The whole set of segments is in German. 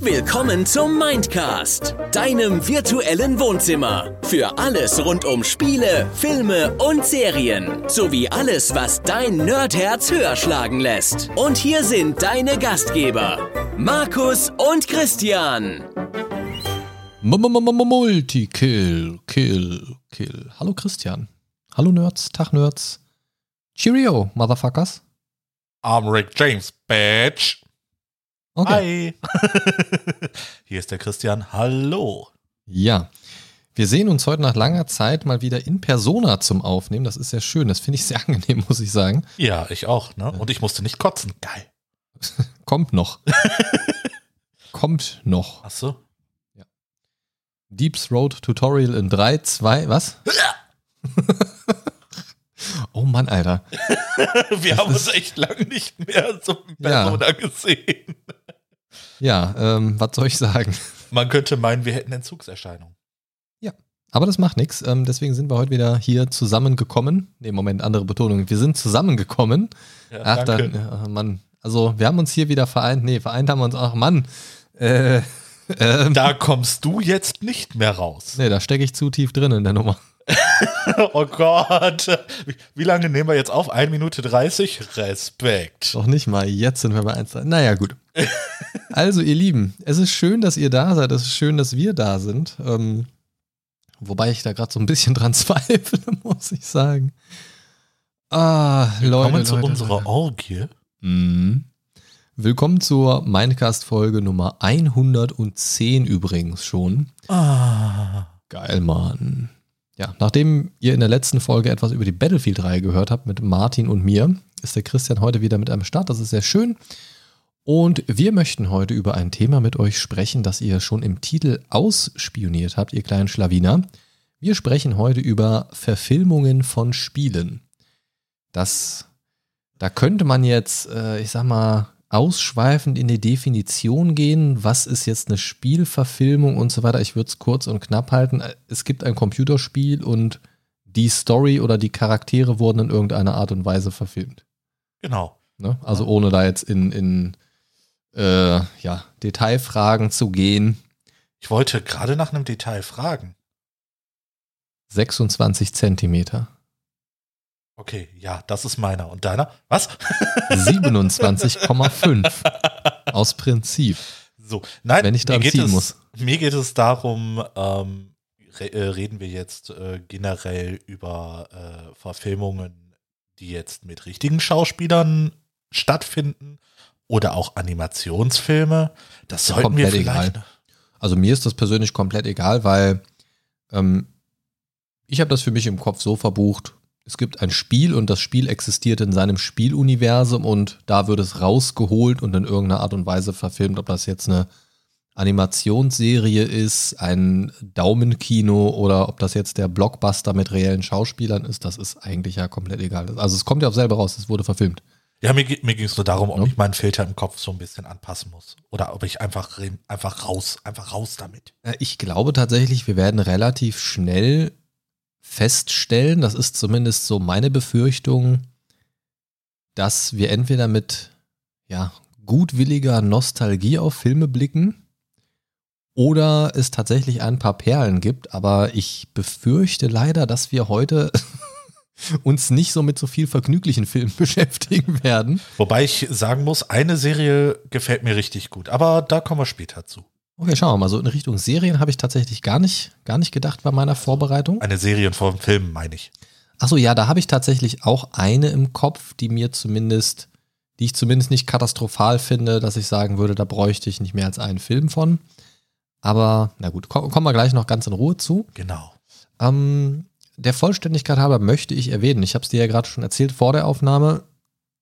Willkommen zum Mindcast, deinem virtuellen Wohnzimmer. Für alles rund um Spiele, Filme und Serien. Sowie alles, was dein Nerdherz höher schlagen lässt. Und hier sind deine Gastgeber, Markus und Christian. Multikill, Kill, Kill. Hallo Christian. Hallo Nerds, Tag Nerds. Cheerio, Motherfuckers. I'm Rick James, Bitch. Okay. Hi. Hier ist der Christian. Hallo. Ja. Wir sehen uns heute nach langer Zeit mal wieder in Persona zum Aufnehmen. Das ist sehr schön. Das finde ich sehr angenehm, muss ich sagen. Ja, ich auch. Ne? Und ich musste nicht kotzen. Geil. Kommt noch. Kommt noch. Ach so. Ja. Deep Throat Tutorial in 3, 2, was? Oh Mann, Alter. Wir haben uns echt lange nicht mehr so in Persona Ja. gesehen. Ja, ähm, was soll ich sagen? Man könnte meinen, wir hätten Entzugserscheinungen. Aber das macht nichts. Ähm, deswegen sind wir heute wieder hier zusammengekommen. Nee, Moment, andere Betonung. Wir sind zusammengekommen. Ja, Ach, dann, ja, Mann. Also, wir haben uns hier wieder vereint. Nee, vereint haben wir uns. Ach, Mann. Äh, ähm, Da kommst du jetzt nicht mehr raus. nee, da stecke ich zu tief drin in der Nummer. Oh Gott. Wie, lange nehmen wir jetzt auf? 1 Minute 30? Respekt. Doch nicht mal. Jetzt sind wir bei 1. Naja, gut. Also, ihr Lieben, es ist schön, dass ihr da seid. Es ist schön, dass wir da sind. Ähm, wobei ich da gerade so ein bisschen dran zweifle, muss ich sagen. Ah, Leute. Kommen zu Leute, unserer Leute. Orgie. Mhm. Willkommen zur Mindcast-Folge Nummer 110 übrigens schon. Ah. Geil, Mann. Ja, nachdem ihr in der letzten Folge etwas über die Battlefield-Reihe gehört habt mit Martin und mir, ist der Christian heute wieder mit am Start. Das ist sehr schön. Und wir möchten heute über ein Thema mit euch sprechen, das ihr schon im Titel ausspioniert habt, ihr kleinen Schlawiner. Wir sprechen heute über Verfilmungen von Spielen. Das, da könnte man jetzt, äh, ich sag mal, ausschweifend in die Definition gehen, was ist jetzt eine Spielverfilmung und so weiter. Ich würde es kurz und knapp halten. Es gibt ein Computerspiel und die Story oder die Charaktere wurden in irgendeiner Art und Weise verfilmt. Genau. Ne? Also ohne da jetzt in, in äh, ja, Detailfragen zu gehen. Ich wollte gerade nach einem Detail fragen. 26 Zentimeter. Okay, ja, das ist meiner. Und deiner? Was? 27,5 aus Prinzip. So, nein, Wenn ich geht ziehen es, muss. Mir geht es darum, ähm, re äh, reden wir jetzt äh, generell über äh, Verfilmungen, die jetzt mit richtigen Schauspielern stattfinden oder auch Animationsfilme. Das sollten wir komplett vielleicht. egal. Also mir ist das persönlich komplett egal, weil ähm, ich habe das für mich im Kopf so verbucht. Es gibt ein Spiel und das Spiel existiert in seinem Spieluniversum und da wird es rausgeholt und in irgendeiner Art und Weise verfilmt, ob das jetzt eine Animationsserie ist, ein Daumenkino oder ob das jetzt der Blockbuster mit reellen Schauspielern ist, das ist eigentlich ja komplett egal. Also es kommt ja auf selber raus, es wurde verfilmt. Ja, mir, mir ging es nur darum, ob Ja. ich meinen Filter im Kopf so ein bisschen anpassen muss. Oder ob ich einfach, einfach raus, einfach raus damit. Äh, Ich glaube tatsächlich, wir werden relativ schnell feststellen, das ist zumindest so meine Befürchtung, dass wir entweder mit ja, gutwilliger Nostalgie auf Filme blicken oder es tatsächlich ein paar Perlen gibt, aber ich befürchte leider, dass wir heute uns nicht so mit so viel vergnüglichen Filmen beschäftigen werden. Wobei ich sagen muss, eine Serie gefällt mir richtig gut. Aber da kommen wir später zu. Okay, schauen wir mal. So in Richtung Serien habe ich tatsächlich gar nicht, gar nicht gedacht bei meiner Vorbereitung. Eine Serie von Filmen, meine ich. Achso, ja, da habe ich tatsächlich auch eine im Kopf, die mir zumindest, die ich zumindest nicht katastrophal finde, dass ich sagen würde, da bräuchte ich nicht mehr als einen Film von. Aber na gut, ko- kommen wir gleich noch ganz in Ruhe zu. Genau. Ähm, der Vollständigkeit halber möchte ich erwähnen, ich habe es dir ja gerade schon erzählt vor der Aufnahme,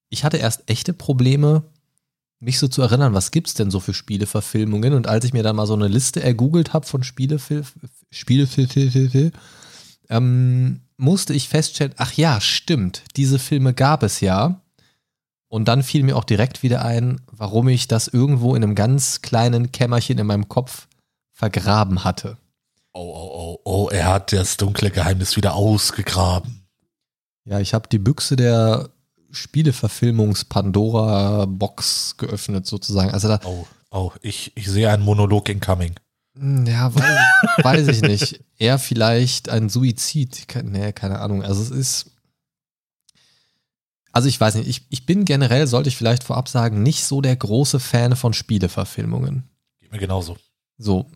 ich hatte erst echte Probleme, mich so zu erinnern, was gibt's denn so für Spieleverfilmungen? Und als ich mir dann mal so eine Liste ergoogelt habe von Spielefil Spielefil ähm, musste ich feststellen, ach ja, stimmt, diese Filme gab es ja. Und dann fiel mir auch direkt wieder ein, warum ich das irgendwo in einem ganz kleinen Kämmerchen in meinem Kopf vergraben hatte. Oh, oh, oh, oh, er hat das dunkle Geheimnis wieder ausgegraben. Ja, ich habe die Büchse der Spieleverfilmungs-Pandora-Box geöffnet, sozusagen. Also da, Oh, oh, ich, ich sehe einen Monolog incoming. Hm, Ja, weiß, weiß ich nicht. Eher vielleicht ein Suizid. Nee, keine Ahnung. Also es ist. Also ich weiß nicht, ich, ich bin generell, sollte ich vielleicht vorab sagen, nicht so der große Fan von Spieleverfilmungen. Geht mir genauso. So.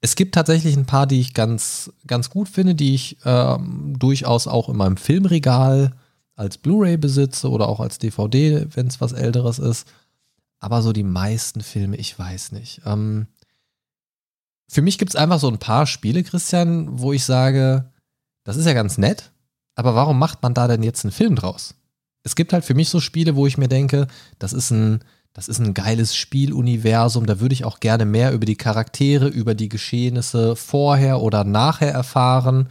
Es gibt tatsächlich ein paar, die ich ganz, ganz gut finde, die ich ähm, durchaus auch in meinem Filmregal als Blu-ray besitze oder auch als DVD, wenn es was Älteres ist. Aber so die meisten Filme, ich weiß nicht. Ähm, für mich gibt es einfach so ein paar Spiele, Christian, wo ich sage, das ist ja ganz nett, aber warum macht man da denn jetzt einen Film draus? Es gibt halt für mich so Spiele, wo ich mir denke, das ist ein, das ist ein geiles Spieluniversum, da würde ich auch gerne mehr über die Charaktere, über die Geschehnisse vorher oder nachher erfahren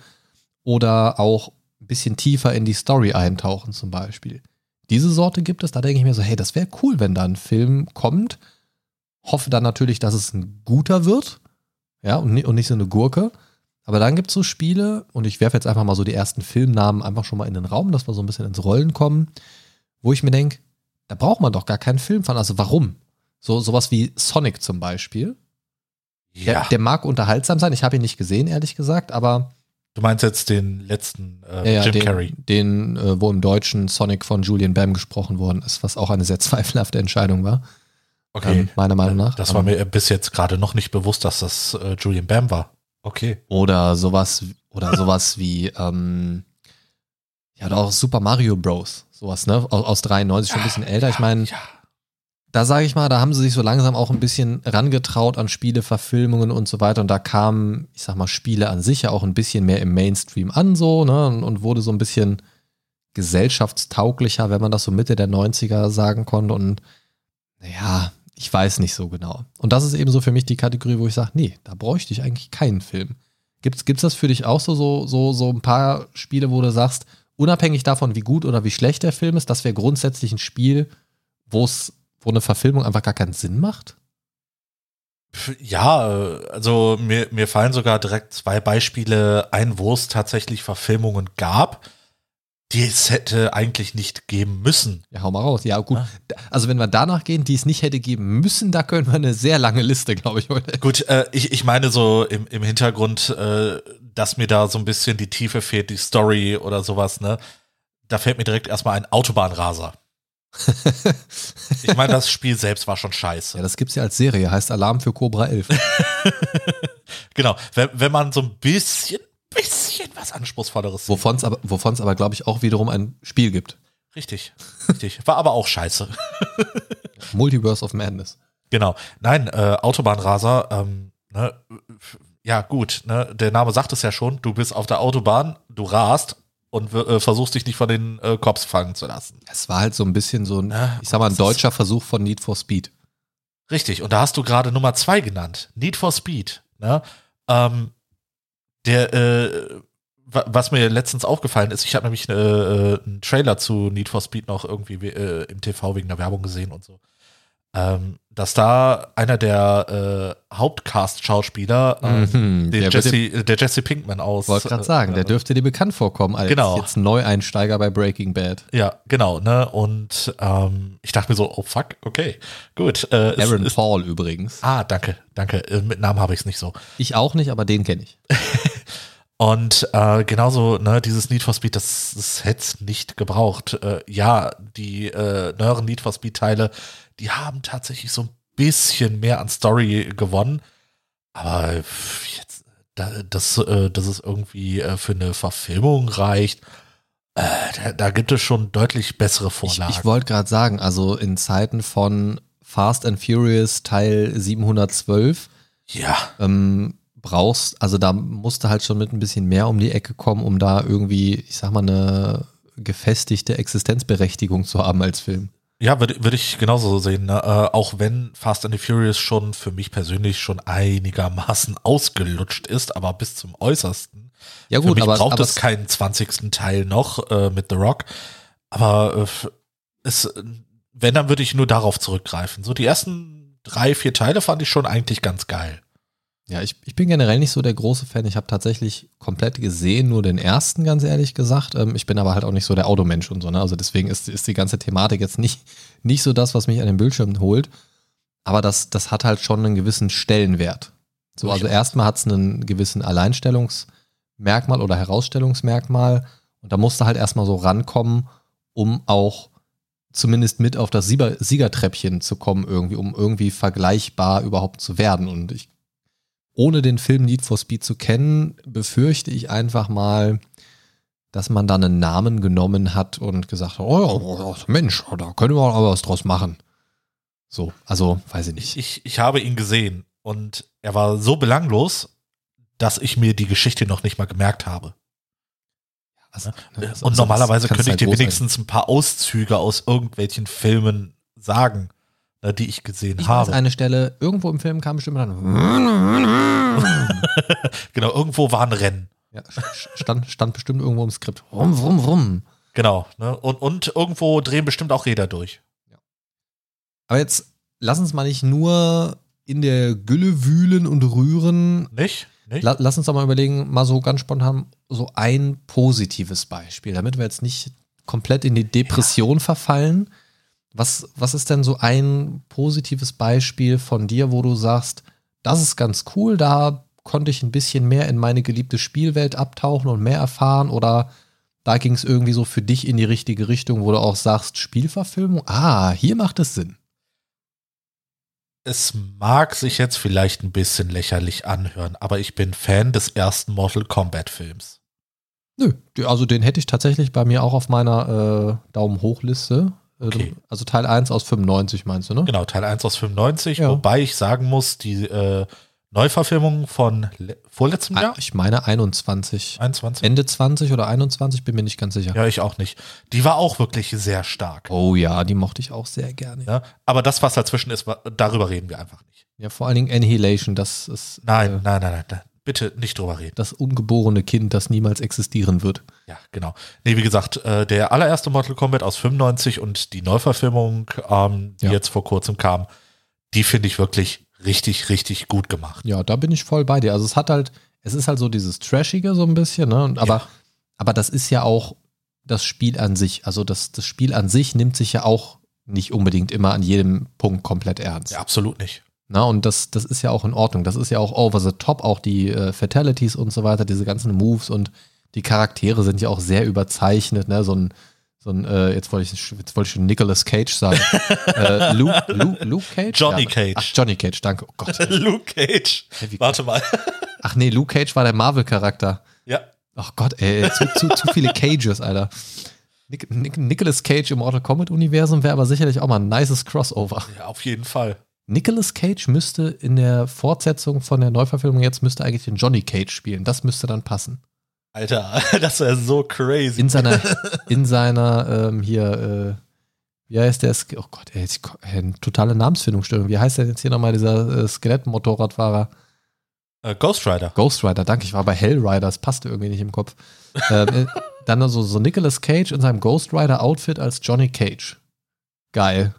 oder auch ein bisschen tiefer in die Story eintauchen zum Beispiel. Diese Sorte gibt es, da denke ich mir so, hey, das wäre cool, wenn da ein Film kommt. Hoffe dann natürlich, dass es ein guter wird, ja, und, und nicht so eine Gurke. Aber dann gibt es so Spiele, und ich werfe jetzt einfach mal so die ersten Filmnamen einfach schon mal in den Raum, dass wir so ein bisschen ins Rollen kommen, wo ich mir denke, da braucht man doch gar keinen Film von. Also warum? So sowas wie Sonic zum Beispiel. Der, Ja. der mag unterhaltsam sein. Ich habe ihn nicht gesehen, ehrlich gesagt, aber du meinst jetzt den letzten äh, ja, ja, Jim den, Carrey. den äh, wo im Deutschen Sonic von Julian Bam gesprochen worden ist, was auch eine sehr zweifelhafte Entscheidung war, Okay. ähm, meiner Meinung nach. Das war mir bis jetzt gerade noch nicht bewusst, dass das äh, Julian Bam war. Okay. Oder sowas, oder sowas wie, ähm, ja, oder auch Super Mario Bros. Sowas, ne? Aus, aus 93, schon ein bisschen älter. Ich meine, Ja. Da sage ich mal, da haben sie sich so langsam auch ein bisschen rangetraut an Spiele, Verfilmungen und so weiter. Und da kamen, ich sag mal, Spiele an sich ja auch ein bisschen mehr im Mainstream an, so, ne? Und, und wurde so ein bisschen gesellschaftstauglicher, wenn man das so Mitte der 90er sagen konnte. Und naja, ich weiß nicht so genau. Und das ist eben so für mich die Kategorie, wo ich sage, nee, da bräuchte ich eigentlich keinen Film. Gibt's, gibt's das für dich auch so, so, so, so ein paar Spiele, wo du sagst, unabhängig davon, wie gut oder wie schlecht der Film ist, das wäre grundsätzlich ein Spiel, wo es, wo eine Verfilmung einfach gar keinen Sinn macht? Ja, äh, also mir, mir fallen sogar direkt zwei Beispiele ein, wo es tatsächlich Verfilmungen gab, die es hätte eigentlich nicht geben müssen. Ja, hau mal raus. Ja, gut. Also, wenn wir danach gehen, die es nicht hätte geben müssen, da können wir eine sehr lange Liste, glaube ich, heute. Gut, äh, ich, ich meine so im, im Hintergrund, äh, dass mir da so ein bisschen die Tiefe fehlt, die Story oder sowas, ne? Da fällt mir direkt erstmal ein Autobahnraser. Ich meine, das Spiel selbst war schon scheiße. Ja, das gibt's ja als Serie, heißt Alarm für Cobra 11. Genau, wenn, wenn man so ein bisschen, bisschen was Anspruchsvolleres sieht. Wovon es aber, wovon's aber glaube ich, auch wiederum ein Spiel gibt. Richtig, richtig. War aber auch scheiße. Multiverse of Madness. Genau. Nein, äh, Autobahnraser, ähm, ne, ja gut, ne, der Name sagt es ja schon, du bist auf der Autobahn, du rast und äh, versuchst dich nicht von den äh, Cops fangen zu lassen. Es war halt so ein bisschen so ein, ich sag mal, ein deutscher Versuch von Need for Speed. Richtig, und da hast du gerade Nummer zwei genannt, Need for Speed. Ne? Ähm, der, äh, wa- was mir letztens aufgefallen ist, ich habe nämlich äh, äh, einen Trailer zu Need for Speed noch irgendwie äh, im TV wegen der Werbung gesehen und so. Ähm, dass da einer der äh, Hauptcast-Schauspieler, ähm, Mhm, der Jesse, äh, der Jesse Pinkman aus. Wollte gerade sagen, der äh, dürfte dir bekannt vorkommen als Genau. jetzt Neueinsteiger bei Breaking Bad. Ja, genau, ne? Und ähm, ich dachte mir so, oh fuck, okay, gut. Äh, ist- Aaron ist, Paul übrigens. ah, danke, danke. Äh, mit Namen habe ich es nicht so. Ich auch nicht, aber den kenne ich. Und äh, genauso, ne, dieses Need for Speed, das, das hätte es nicht gebraucht. Äh, ja, die äh, neueren Need for Speed-Teile, die haben tatsächlich so ein bisschen mehr an Story gewonnen. Aber jetzt, da, das, äh, dass es irgendwie äh, für eine Verfilmung reicht, äh, da, da gibt es schon deutlich bessere Ich, Vorlagen. ich wollte gerade sagen, also in Zeiten von Fast and Furious Teil 712 ja, ähm, brauchst, also da musste halt schon mit ein bisschen mehr um die Ecke kommen, um da irgendwie, ich sag mal, eine gefestigte Existenzberechtigung zu haben als Film. Ja, würde würd ich genauso so sehen. Ne? Äh, auch wenn Fast and the Furious schon für mich persönlich schon einigermaßen ausgelutscht ist, aber bis zum Äußersten. Ja für gut, mich aber, braucht aber es keinen 20. Teil noch äh, mit The Rock. Aber äh, es, wenn, dann würde ich nur darauf zurückgreifen. So die ersten drei, vier Teile fand ich schon eigentlich ganz geil. Ja, ich, ich bin generell nicht so der große Fan. Ich habe tatsächlich komplett gesehen, nur den ersten, ganz ehrlich gesagt. Ähm, ich bin aber halt auch nicht so der Automensch und so. Ne? Also deswegen ist, ist die ganze Thematik jetzt nicht, nicht so das, was mich an den Bildschirm holt. Aber das, das hat halt schon einen gewissen Stellenwert. So, also erstmal hat es einen gewissen Alleinstellungsmerkmal oder Herausstellungsmerkmal. Und da musst du halt erstmal so rankommen, um auch zumindest mit auf das Sieger Siegertreppchen zu kommen, irgendwie, um irgendwie vergleichbar überhaupt zu werden. Und ich ohne den Film Need for Speed zu kennen, befürchte ich einfach mal, dass man da einen Namen genommen hat und gesagt hat, oh ja, Mensch, da können wir aber was draus machen. So, also weiß ich nicht. Ich, ich habe ihn gesehen und er war so belanglos, dass ich mir die Geschichte noch nicht mal gemerkt habe. Also, ne, und also, normalerweise könnte ich halt dir wenigstens ein paar Auszüge aus irgendwelchen Filmen sagen. Äh, die ich gesehen ich habe. Weiß eine Stelle, irgendwo im Film kam bestimmt dann. genau, irgendwo war ein Rennen. Ja, stand, stand bestimmt irgendwo im Skript. Rum, rum, rum. Genau. Ne? Und, und irgendwo drehen bestimmt auch Räder durch. Ja. Aber jetzt lass uns mal nicht nur in der Gülle wühlen und rühren. Nicht? nicht? La lass uns doch mal überlegen, mal so ganz spontan, so ein positives Beispiel, damit wir jetzt nicht komplett in die Depression ja. verfallen. Was, was ist denn so ein positives Beispiel von dir, wo du sagst, das ist ganz cool, da konnte ich ein bisschen mehr in meine geliebte Spielwelt abtauchen und mehr erfahren oder da ging es irgendwie so für dich in die richtige Richtung, wo du auch sagst, Spielverfilmung, ah, hier macht es Sinn. Es mag sich jetzt vielleicht ein bisschen lächerlich anhören, aber ich bin Fan des ersten Mortal Kombat Films. Nö, also den hätte ich tatsächlich bei mir auch auf meiner äh, Daumen hoch Liste. Äh, okay. Also Teil 1 aus 95 meinst du, ne? Genau, Teil 1 aus 95, ja. wobei ich sagen muss, die äh, Neuverfilmung von vorletztem ah, Jahr? Ich meine 21. 21. Ende 20 oder 21, bin mir nicht ganz sicher. Ja, ich auch nicht. Die war auch wirklich sehr stark. Oh ja, die mochte ich auch sehr gerne. Ja, aber das, was dazwischen ist, darüber reden wir einfach nicht. Ja, vor allen Dingen Annihilation, das ist. Nein, äh, nein, nein, nein. Bitte nicht drüber reden. Das ungeborene Kind, das niemals existieren wird. Ja, genau. Nee, wie gesagt, äh, der allererste Mortal Kombat aus 95 und die Neuverfilmung, ähm, die ja. jetzt vor kurzem kam, die finde ich wirklich richtig, richtig gut gemacht. Ja, da bin ich voll bei dir. Also es hat halt, es ist halt so dieses Trashige so ein bisschen, ne? aber, ja. aber das ist ja auch das Spiel an sich. Also das, das Spiel an sich nimmt sich ja auch nicht unbedingt immer an jedem Punkt komplett ernst. Ja, absolut nicht. Na, und das, das ist ja auch in Ordnung. Das ist ja auch over the top, auch die äh, Fatalities und so weiter, diese ganzen Moves und die Charaktere sind ja auch sehr überzeichnet, ne? So ein, so ein äh, jetzt wollte ich, jetzt wollte ich schon Nicolas Cage sagen. äh, Luke, Luke, Luke Cage? Johnny ja, Cage. Ach, Johnny Cage, danke. Oh Gott. Luke Cage. Hey, Warte mal. ach nee, Luke Cage war der Marvel-Charakter. Ja. Ach Gott, ey, zu, zu, zu viele Cages, Alter. Nic Nic Nicolas Cage im Mortal Kombat-Universum wäre aber sicherlich auch mal ein nices Crossover. Ja, auf jeden Fall. Nicolas Cage müsste in der Fortsetzung von der Neuverfilmung jetzt müsste eigentlich den Johnny Cage spielen. Das müsste dann passen. Alter, das wäre so crazy. In seiner, in seiner ähm, hier, äh, wie heißt der? Oh Gott, ey, ey, totale Namensfindungsstörung. Wie heißt der jetzt hier nochmal, dieser äh, Skelettmotorradfahrer? Äh, Ghost Rider. Ghost Rider, danke. Ich war bei Hell Rider, das passte irgendwie nicht im Kopf. ähm, äh, dann so, so Nicolas Cage in seinem Ghost Rider Outfit als Johnny Cage. Geil.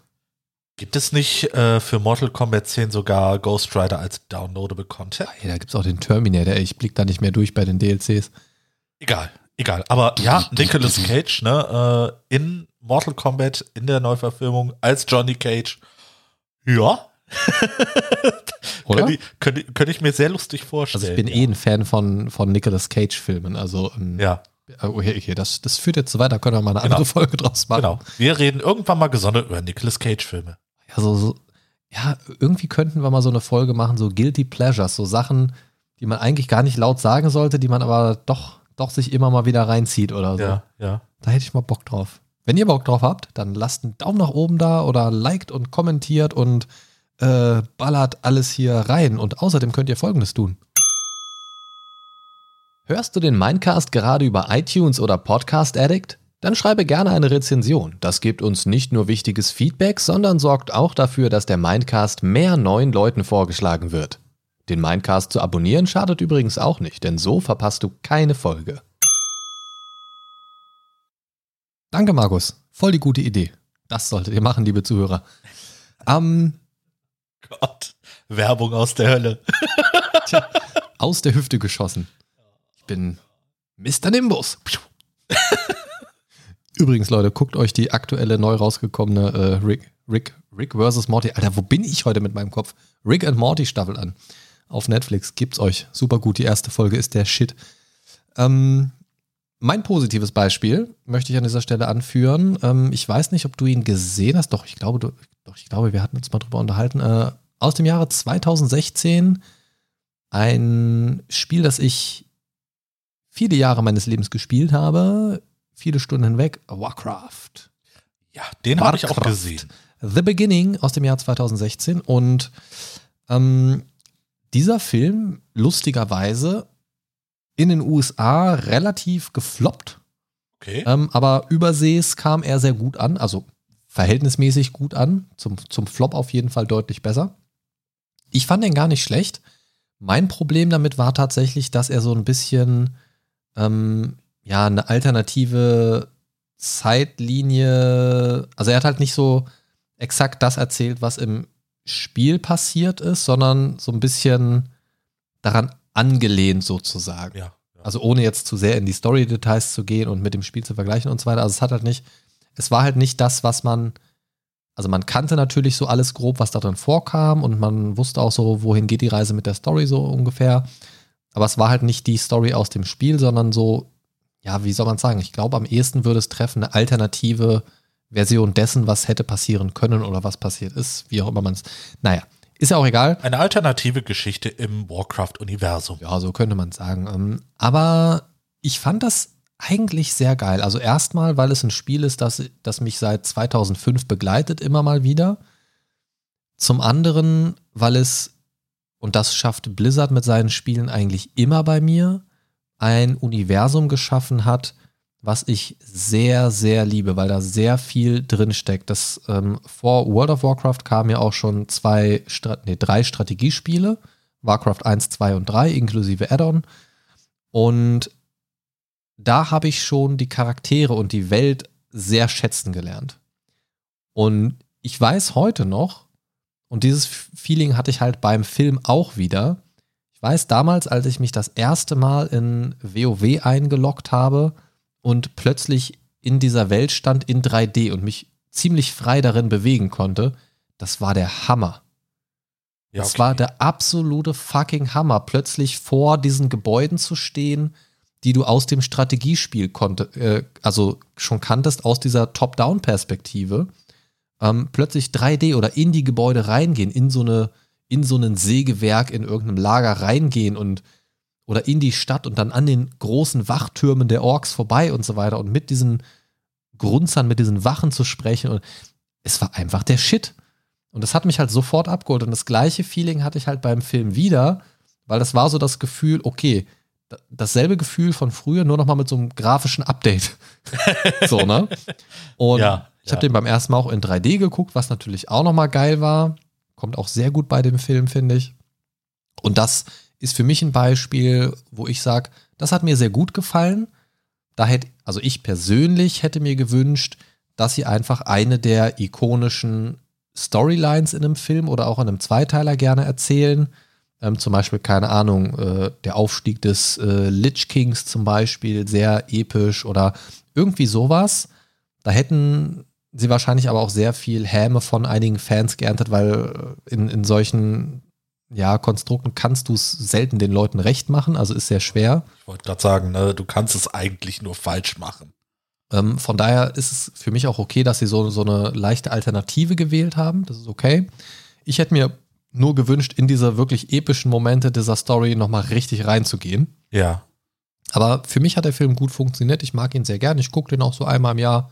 Gibt es nicht äh, für Mortal Kombat 10 sogar Ghost Rider als downloadable Content? Ja, da gibt es auch den Terminator. Ich blick da nicht mehr durch bei den DLCs. Egal, egal. Aber ja, Nicolas Cage, ne, äh, in Mortal Kombat in der Neuverfilmung als Johnny Cage. Ja. Oder? könnte, ich, könnte ich mir sehr lustig vorstellen. Also ich bin ja. eh ein Fan von, von Nicolas Cage-Filmen. Also ähm, ja. Okay, okay, das, das führt jetzt so weit, da können wir mal eine genau. andere Folge draus machen. Genau. Wir reden irgendwann mal gesondert über Nicolas Cage-Filme. Ja, so, so, ja, irgendwie könnten wir mal so eine Folge machen, so Guilty Pleasures, so Sachen, die man eigentlich gar nicht laut sagen sollte, die man aber doch, doch sich immer mal wieder reinzieht oder so. Ja, ja. Da hätte ich mal Bock drauf. Wenn ihr Bock drauf habt, dann lasst einen Daumen nach oben da oder liked und kommentiert und äh, ballert alles hier rein. Und außerdem könnt ihr folgendes tun. Hörst du den Mindcast gerade über iTunes oder Podcast Addict? Dann schreibe gerne eine Rezension. Das gibt uns nicht nur wichtiges Feedback, sondern sorgt auch dafür, dass der Mindcast mehr neuen Leuten vorgeschlagen wird. Den Mindcast zu abonnieren schadet übrigens auch nicht, denn so verpasst du keine Folge. Danke, Markus. Voll die gute Idee. Das solltet ihr machen, liebe Zuhörer. Ähm, Gott, Werbung aus der Hölle. Tja, aus der Hüfte geschossen. Ich bin Mr. Nimbus. Übrigens, Leute, guckt euch die aktuelle neu rausgekommene äh, Rick, Rick, Rick vs. Morty. Alter, wo bin ich heute mit meinem Kopf? Rick and Morty Staffel an. Auf Netflix gibt's euch. Super gut. Die erste Folge ist der Shit. Ähm, mein positives Beispiel möchte ich an dieser Stelle anführen. Ähm, ich weiß nicht, ob du ihn gesehen hast. Doch, ich glaube, du, doch, ich glaube, wir hatten uns mal drüber unterhalten. Äh, aus dem Jahre 2016 ein Spiel, das ich viele Jahre meines Lebens gespielt habe, viele Stunden hinweg, Warcraft. Ja, den habe ich auch gesehen. The Beginning aus dem Jahr 2016 und ähm, dieser Film lustigerweise in den USA relativ gefloppt. Okay. Ähm, aber übersees kam er sehr gut an, also verhältnismäßig gut an, zum, zum Flop auf jeden Fall deutlich besser. Ich fand den gar nicht schlecht. Mein Problem damit war tatsächlich, dass er so ein bisschen ähm, ja eine alternative Zeitlinie, also er hat halt nicht so exakt das erzählt, was im Spiel passiert ist, sondern so ein bisschen daran angelehnt sozusagen. Ja. ja. Also ohne jetzt zu sehr in die Story-Details zu gehen und mit dem Spiel zu vergleichen und so weiter. Also es hat halt nicht, es war halt nicht das, was man, also man kannte natürlich so alles grob, was da drin vorkam und man wusste auch so, wohin geht die Reise mit der Story so ungefähr. Aber es war halt nicht die Story aus dem Spiel, sondern so, ja, wie soll man sagen? Ich glaube, am ehesten würde es treffen, eine alternative Version dessen, was hätte passieren können oder was passiert ist, wie auch immer man es. Naja, ist ja auch egal. Eine alternative Geschichte im Warcraft-Universum. Ja, so könnte man sagen. Ähm, aber ich fand das eigentlich sehr geil. Also erstmal, weil es ein Spiel ist, das, das mich seit 2005 begleitet, immer mal wieder. Zum anderen, weil es, und das schafft Blizzard mit seinen Spielen eigentlich immer bei mir, ein Universum geschaffen hat, was ich sehr, sehr liebe, weil da sehr viel drin steckt. Das ähm, vor World of Warcraft kamen ja auch schon zwei, nee, drei Strategiespiele, Warcraft 1, 2 und 3 inklusive Add-on. Und da habe ich schon die Charaktere und die Welt sehr schätzen gelernt. Und ich weiß heute noch, und dieses Feeling hatte ich halt beim Film auch wieder. Ich weiß damals, als ich mich das erste Mal in WoW eingeloggt habe, und plötzlich in dieser Welt stand in 3D und mich ziemlich frei darin bewegen konnte, das war der Hammer. Ja, okay. Das war der absolute fucking Hammer, plötzlich vor diesen Gebäuden zu stehen, die du aus dem Strategiespiel konnte, äh, also schon kanntest, aus dieser Top-Down-Perspektive, ähm, plötzlich 3D oder in die Gebäude reingehen, in so eine, in so ein Sägewerk, in irgendeinem Lager reingehen und oder in die Stadt und dann an den großen Wachtürmen der Orks vorbei und so weiter und mit diesen Grunzern, mit diesen Wachen zu sprechen. Und es war einfach der Shit. Und das hat mich halt sofort abgeholt. Und das gleiche Feeling hatte ich halt beim Film wieder, weil das war so das Gefühl, okay, dasselbe Gefühl von früher, nur nochmal mit so einem grafischen Update. so, ne? Und ja, ich habe ja. den beim ersten Mal auch in 3D geguckt, was natürlich auch nochmal geil war. Kommt auch sehr gut bei dem Film, finde ich. Und das ist für mich ein Beispiel, wo ich sage, das hat mir sehr gut gefallen. Da hätte, also ich persönlich hätte mir gewünscht, dass sie einfach eine der ikonischen Storylines in einem Film oder auch in einem Zweiteiler gerne erzählen. Ähm, zum Beispiel, keine Ahnung, äh, der Aufstieg des äh, Lich Kings zum Beispiel, sehr episch oder irgendwie sowas. Da hätten sie wahrscheinlich aber auch sehr viel Häme von einigen Fans geerntet, weil in, in solchen ja, Konstrukten kannst du es selten den Leuten recht machen, also ist sehr schwer. Ich wollte gerade sagen, ne, du kannst es eigentlich nur falsch machen. Ähm, von daher ist es für mich auch okay, dass sie so, so eine leichte Alternative gewählt haben. Das ist okay. Ich hätte mir nur gewünscht, in diese wirklich epischen Momente dieser Story nochmal richtig reinzugehen. Ja. Aber für mich hat der Film gut funktioniert. Ich mag ihn sehr gern. Ich gucke den auch so einmal im Jahr.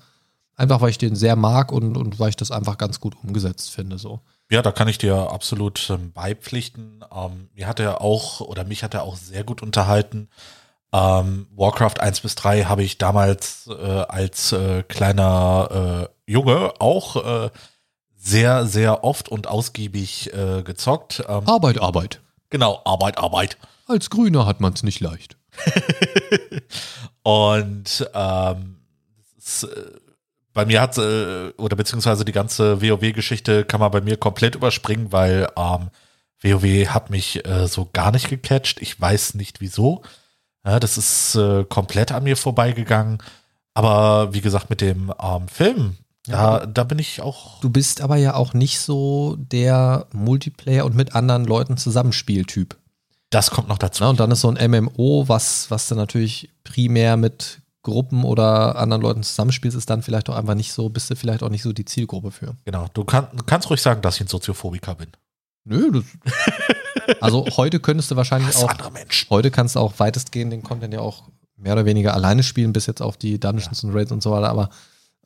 Einfach weil ich den sehr mag und, und weil ich das einfach ganz gut umgesetzt finde. So. Ja, da kann ich dir absolut ähm, beipflichten. Ähm, mir hat er auch, oder mich hat er auch sehr gut unterhalten. Ähm, Warcraft 1 bis 3 habe ich damals äh, als äh, kleiner äh, Junge auch äh, sehr, sehr oft und ausgiebig äh, gezockt. Ähm, Arbeit, Arbeit. Genau, Arbeit, Arbeit. Als Grüner hat man es nicht leicht. und ähm, es, äh, bei mir hat äh, oder beziehungsweise die ganze WoW-Geschichte kann man bei mir komplett überspringen, weil ähm, WoW hat mich äh, so gar nicht gecatcht. Ich weiß nicht wieso. Ja, das ist äh, komplett an mir vorbeigegangen. Aber wie gesagt, mit dem ähm, Film, Ja, da, da bin ich auch. Du bist aber ja auch nicht so der Multiplayer und mit anderen Leuten Zusammenspieltyp. Das kommt noch dazu. Na, und dann ist so ein MMO, was, was dann natürlich primär mit Gruppen oder anderen Leuten zusammenspielst, ist dann vielleicht auch einfach nicht so, bist du vielleicht auch nicht so die Zielgruppe für. Genau. Du, kann, kannst ruhig sagen, dass ich ein Soziophobiker bin. Nö, das, also heute könntest du wahrscheinlich auch, anderer Menschen. heute kannst du auch weitestgehend den Content ja auch mehr oder weniger alleine spielen, bis jetzt auf die Dungeons und Raids und so weiter, aber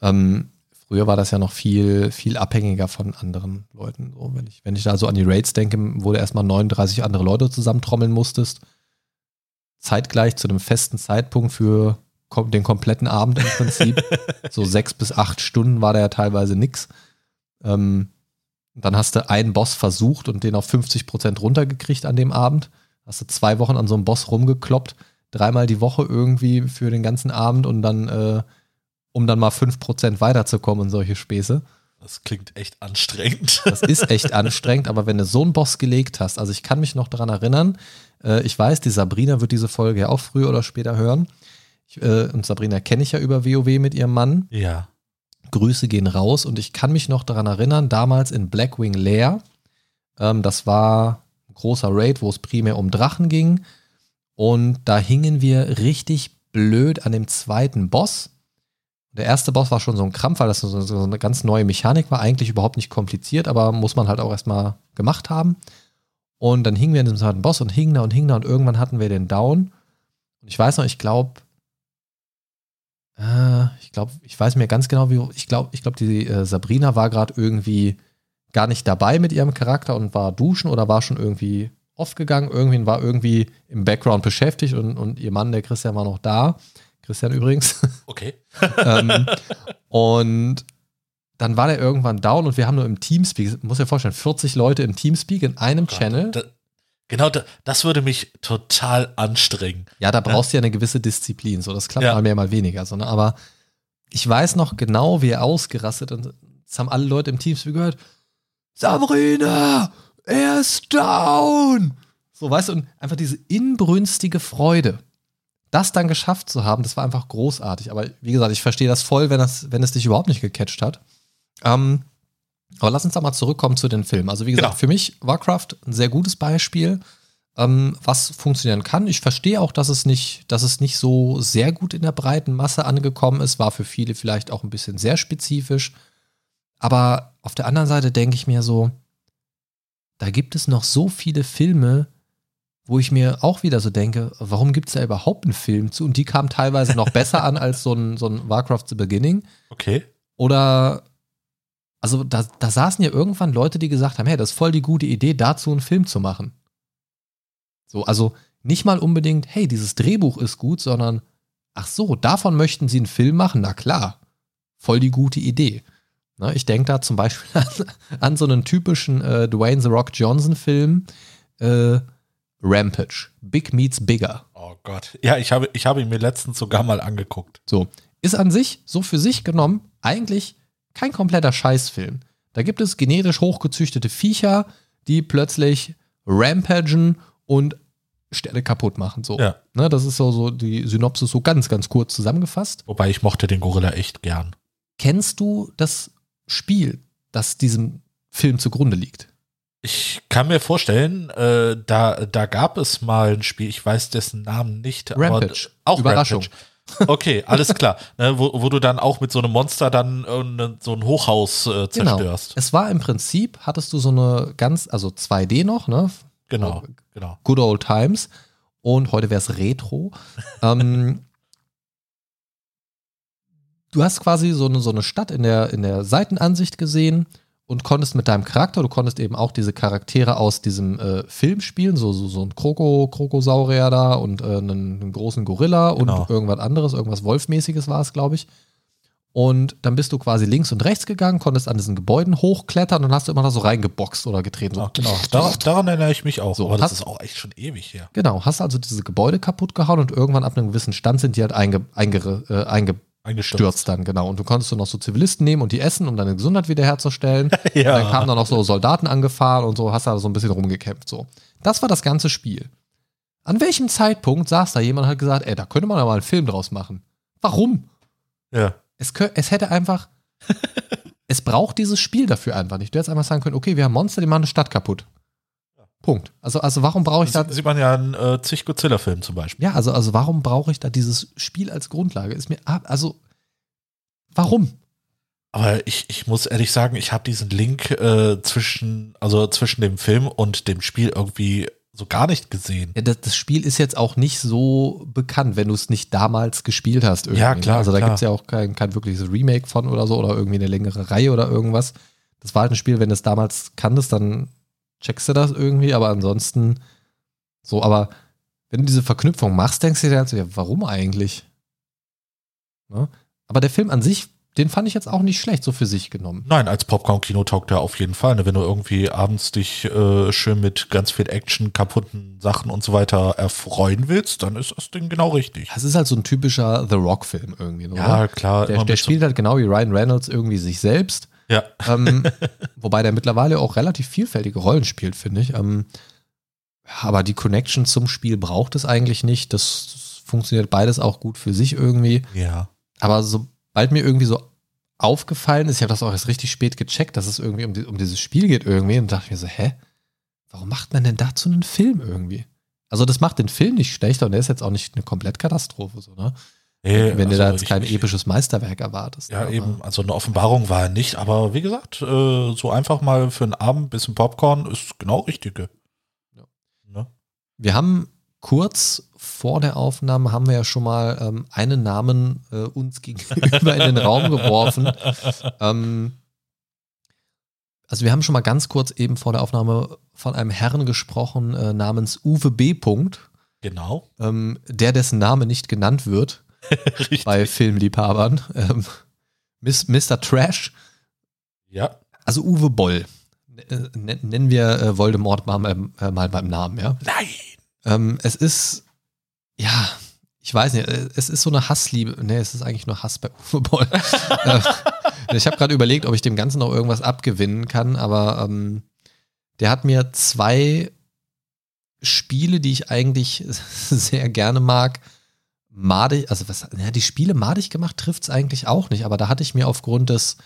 ähm, früher war das ja noch viel, viel abhängiger von anderen Leuten. So, wenn, ich, wenn ich da so an die Raids denke, wo du erstmal 39 andere Leute zusammentrommeln musstest, zeitgleich zu einem festen Zeitpunkt für den kompletten Abend im Prinzip. so sechs bis acht Stunden war da ja teilweise nix. Ähm, dann hast du einen Boss versucht und den auf 50 Prozent runtergekriegt an dem Abend. Hast du zwei Wochen an so einem Boss rumgekloppt, dreimal die Woche irgendwie für den ganzen Abend und dann, äh, um dann mal 5 Prozent weiterzukommen und solche Späße. Das klingt echt anstrengend. Das ist echt anstrengend, aber wenn du so einen Boss gelegt hast, also ich kann mich noch daran erinnern, äh, ich weiß, die Sabrina wird diese Folge ja auch früher oder später hören. Ich, äh, und Sabrina kenne ich ja über WoW mit ihrem Mann. ja. Grüße gehen raus und ich kann mich noch daran erinnern, damals in Blackwing Lair, ähm, das war ein großer Raid, wo es primär um Drachen ging und da hingen wir richtig blöd an dem zweiten Boss. Der erste Boss war schon so ein Krampf, weil das so, so eine ganz neue Mechanik war, eigentlich überhaupt nicht kompliziert, aber muss man halt auch erstmal gemacht haben. Und dann hingen wir an dem zweiten Boss und hingen da und hingen da und irgendwann hatten wir den Down. Und ich weiß noch, ich glaube, äh, ich glaube, ich weiß mir ganz genau, wie ich glaube, ich glaube, die äh, Sabrina war gerade irgendwie gar nicht dabei mit ihrem Charakter und war duschen oder war schon irgendwie off gegangen. Irgendwen war irgendwie im Background beschäftigt und, und ihr Mann, der Christian, war noch da. Christian übrigens. Okay. ähm, und dann war der irgendwann down und wir haben nur im Teamspeak, muss dir vorstellen, 40 Leute im Teamspeak in einem Channel. Da, genau, da, das würde mich total anstrengen. Ja, da brauchst du ja eine gewisse Disziplin. So, das klappt Ja. mal mehr, mal weniger. So, ne? Aber ich weiß noch genau, wie er ausgerastet und das haben alle Leute im Teamspeak gehört. Sabrina, er ist down. So, weißt du, und einfach diese inbrünstige Freude, das dann geschafft zu haben, das war einfach großartig. Aber wie gesagt, ich verstehe das voll, wenn, das, wenn es dich überhaupt nicht gecatcht hat. Ähm, aber lass uns da mal zurückkommen zu den Filmen. Also wie gesagt, Genau. für mich Warcraft ein sehr gutes Beispiel, ähm, was funktionieren kann. Ich verstehe auch, dass es nicht, dass es nicht so sehr gut in der breiten Masse angekommen ist. War für viele vielleicht auch ein bisschen sehr spezifisch. Aber auf der anderen Seite denke ich mir so, da gibt es noch so viele Filme, wo ich mir auch wieder so denke, warum gibt es da überhaupt einen Film zu? Und die kamen teilweise noch besser an als so ein, so ein Warcraft The Beginning. Okay. Oder, also da, da saßen ja irgendwann Leute, die gesagt haben, hey, das ist voll die gute Idee, dazu einen Film zu machen. So, also nicht mal unbedingt, hey, dieses Drehbuch ist gut, sondern, ach so, davon möchten sie einen Film machen? Na klar, voll die gute Idee. Ne, ich denke da zum Beispiel an, an so einen typischen äh, Dwayne The Rock Johnson-Film, äh, Rampage, Big Meets Bigger. Oh Gott. Ja, ich habe, ich habe ihn mir letztens sogar mal angeguckt. So, ist an sich, so für sich genommen, eigentlich kein kompletter Scheißfilm. Da gibt es genetisch hochgezüchtete Viecher, die plötzlich rampagen und Städte kaputt machen. So. Ja. Ne, das ist so, so die Synopsis so ganz, ganz kurz zusammengefasst. Wobei ich mochte den Gorilla echt gern. Kennst du das Spiel, das diesem Film zugrunde liegt? Ich kann mir vorstellen, äh, da, da gab es mal ein Spiel, ich weiß dessen Namen nicht. Rampage. Aber auch Überraschung. Rampage. Okay, alles klar. Ne, wo, wo du dann auch mit so einem Monster dann äh, ne- so ein Hochhaus äh, zerstörst. Es war im Prinzip, hattest du so eine ganz, also 2D noch, ne? Genau, genau. Good Old Times. Und heute wäre es Retro. ähm, du hast quasi so eine, so eine Stadt in der, in der Seitenansicht gesehen und konntest mit deinem Charakter, du konntest eben auch diese Charaktere aus diesem äh, Film spielen, so, so, so ein Kroko, Krokosaurier da und äh, einen, einen großen Gorilla und Genau. irgendwas anderes, irgendwas Wolfmäßiges war es, glaube ich. Und dann bist du quasi links und rechts gegangen, konntest an diesen Gebäuden hochklettern und hast du immer da so reingeboxt oder getreten. So. Ah, genau. Dar daran erinnere ich mich auch. So, aber das hast- ist auch echt schon ewig her. Genau, hast also diese Gebäude kaputt gehauen und irgendwann ab einem gewissen Stand sind die halt einge, einge, äh, einge, stürzt dann, genau. Und du konntest du noch so Zivilisten nehmen und die essen, um deine Gesundheit wiederherzustellen. Ja. Und dann kamen da noch so Soldaten angefahren und so, hast da so ein bisschen rumgekämpft. So. Das war das ganze Spiel. An welchem Zeitpunkt saß da jemand und hat gesagt, ey, da könnte man ja mal einen Film draus machen? Warum? Ja. Es, es hätte einfach. es braucht dieses Spiel dafür einfach nicht. Du hättest einfach sagen können, okay, wir haben Monster, die machen eine Stadt kaputt. Punkt. Also, also warum brauche ich da. Das sieht man ja in äh, zig Godzilla-Filmen zum Beispiel. Ja, also, also warum brauche ich da dieses Spiel als Grundlage? Ist mir. Also. Warum? Aber ich, ich muss ehrlich sagen, ich habe diesen Link äh, zwischen, also zwischen dem Film und dem Spiel irgendwie so gar nicht gesehen. Ja, das, das Spiel ist jetzt auch nicht so bekannt, wenn du es nicht damals gespielt hast. Irgendwie. Ja, klar, Also da gibt es ja auch kein, kein wirkliches Remake von oder so oder irgendwie eine längere Reihe oder irgendwas. Das war halt ein Spiel, wenn du es damals kanntest, dann checkst du das irgendwie, aber ansonsten so, aber wenn du diese Verknüpfung machst, denkst du dir dann so, ja, warum eigentlich? Ne? Aber der Film an sich, den fand ich jetzt auch nicht schlecht, so für sich genommen. Nein, als Popcorn-Kino taugt er auf jeden Fall. Ne? Wenn du irgendwie abends dich äh, schön mit ganz viel Action, kaputten Sachen und so weiter erfreuen willst, dann ist das Ding genau richtig. Das ist halt so ein typischer The Rock-Film irgendwie. Oder? Ja, klar. Der, der so- spielt halt genau wie Ryan Reynolds irgendwie sich selbst. Ja. Ähm, wobei der mittlerweile auch relativ vielfältige Rollen spielt, finde ich. Ähm, aber die Connection zum Spiel braucht es eigentlich nicht. Das, das funktioniert beides auch gut für sich irgendwie. Ja. Aber sobald mir irgendwie so aufgefallen ist, ich habe das auch erst richtig spät gecheckt, dass es irgendwie um, die, um dieses Spiel geht irgendwie und dachte ich mir so, hä? Warum macht man denn dazu einen Film irgendwie? Also das macht den Film nicht schlechter und der ist jetzt auch nicht eine Komplett-Katastrophe, so, ne? Nee, Wenn du da also jetzt kein ich- episches Meisterwerk erwartest. Ja, eben, also eine Offenbarung war er nicht, aber wie gesagt, äh, so einfach mal für einen Abend ein bisschen Popcorn ist genau richtige. Ja. Ne? Wir haben kurz vor der Aufnahme haben wir ja schon mal ähm, einen Namen äh, uns gegenüber in den Raum geworfen. Ähm, also wir haben schon mal ganz kurz eben vor der Aufnahme von einem Herrn gesprochen äh, namens Uwe B. Punkt, Genau. ähm, der dessen Name nicht genannt wird. bei Filmliebhabern. Ähm, Mr. Trash, Ja. also Uwe Boll. Äh, Nennen wir äh, Voldemort mal, äh, mal beim Namen, ja. Nein. Ähm, es ist, ja, ich weiß nicht, es ist so eine Hassliebe. Nee, es ist eigentlich nur Hass bei Uwe Boll. Ich habe gerade überlegt, ob ich dem Ganzen noch irgendwas abgewinnen kann, aber ähm, der hat mir zwei Spiele, die ich eigentlich sehr gerne mag, madig, also was, ja, die Spiele madig gemacht trifft es eigentlich auch nicht, aber da hatte ich mir aufgrund des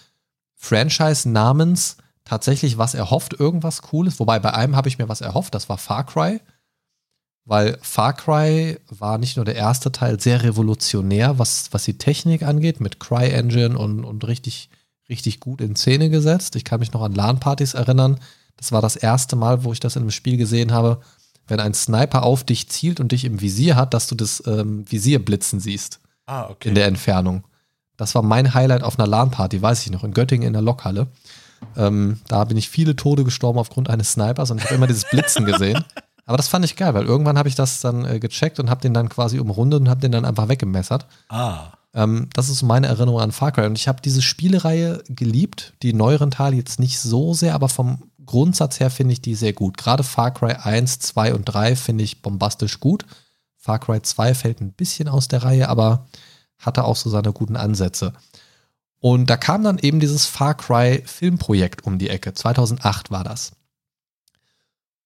Franchise-Namens tatsächlich was erhofft, irgendwas Cooles. Wobei bei einem habe ich mir was erhofft, das war Far Cry. Weil Far Cry war nicht nur der erste Teil sehr revolutionär, was, was die Technik angeht, mit Cry-Engine und, und richtig, richtig gut in Szene gesetzt. Ich kann mich noch an LAN-Partys erinnern. Das war das erste Mal, wo ich das in einem Spiel gesehen habe, wenn ein Sniper auf dich zielt und dich im Visier hat, dass du das ähm, Visier blitzen siehst Ah, okay. in der Entfernung. Das war mein Highlight auf einer LAN-Party, weiß ich noch, in Göttingen in der Lokhalle. Ähm, da bin ich viele Tode gestorben aufgrund eines Snipers und ich habe immer dieses Blitzen gesehen. Aber das fand ich geil, weil irgendwann habe ich das dann äh, gecheckt und habe den dann quasi umrundet und habe den dann einfach weggemessert. ah. Ähm, das ist so meine Erinnerung an Far Cry. Und ich habe diese Spielereihe geliebt. Die neueren Teile jetzt nicht so sehr, aber vom Grundsatz her finde ich die sehr gut. Gerade Far Cry 1, 2 und 3 finde ich bombastisch gut. Far Cry 2 fällt ein bisschen aus der Reihe, aber hatte auch so seine guten Ansätze. Und da kam dann eben dieses Far Cry Filmprojekt um die Ecke. 2008 war das.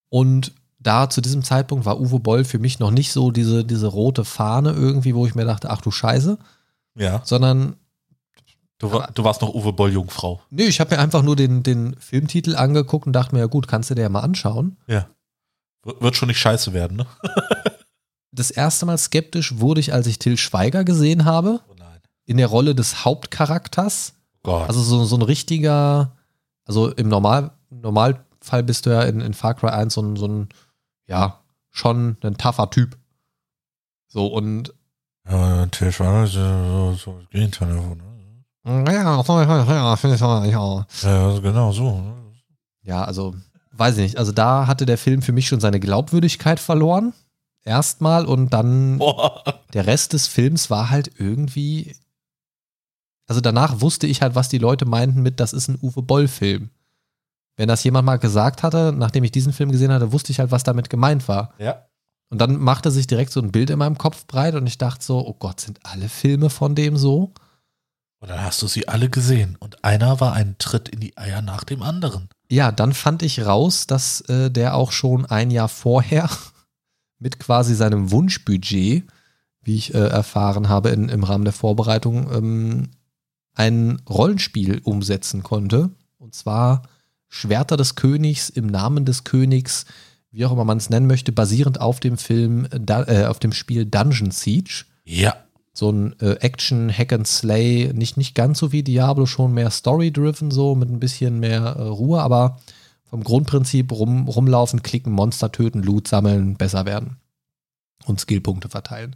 Und da zu diesem Zeitpunkt war Uwe Boll für mich noch nicht so diese, diese rote Fahne irgendwie, wo ich mir dachte, ach du Scheiße, Ja. sondern Du, war, du warst noch Uwe Boll Jungfrau. nee, ich habe mir einfach nur den, den Filmtitel angeguckt und dachte mir, ja gut, kannst du dir ja mal anschauen. Ja. Wird schon nicht scheiße werden, ne? Das erste Mal skeptisch wurde ich, als ich Till Schweiger gesehen habe, Oh nein. in der Rolle des Hauptcharakters. Gott. Also so, so ein richtiger, also im Normal, Normalfall bist du ja in, in Far Cry 1 so ein, so ein, ja, schon ein tougher Typ. So und ja, Till Schweiger ist ja so, so das Gegenteil davon. Ne? Ja, ja, finde ich auch. Ja, also genau so. Ne? Ja, also, weiß ich nicht. Also da hatte der Film für mich schon seine Glaubwürdigkeit verloren. Erstmal und dann Boah. der Rest des Films war halt irgendwie. Also danach wusste ich halt, was die Leute meinten mit, das ist ein Uwe Boll-Film. Wenn das jemand mal gesagt hatte, nachdem ich diesen Film gesehen hatte, wusste ich halt, was damit gemeint war. Ja. Und dann machte sich direkt so ein Bild in meinem Kopf breit und ich dachte so, oh Gott, sind alle Filme von dem so? Und dann hast du sie alle gesehen. Und einer war ein Tritt in die Eier nach dem anderen. Ja, dann fand ich raus, dass äh, der auch schon ein Jahr vorher mit quasi seinem Wunschbudget, wie ich äh, erfahren habe in, im Rahmen der Vorbereitung, ähm, ein Rollenspiel umsetzen konnte. Und zwar Schwerter des Königs im Namen des Königs, wie auch immer man es nennen möchte, basierend auf dem Film, äh, auf dem Spiel Dungeon Siege. Ja. So ein äh, Action, Hack and Slay, nicht, nicht ganz so wie Diablo, schon mehr Story-driven, so mit ein bisschen mehr äh, Ruhe, aber vom Grundprinzip rum, rumlaufen, klicken, Monster töten, Loot sammeln, besser werden und Skillpunkte verteilen.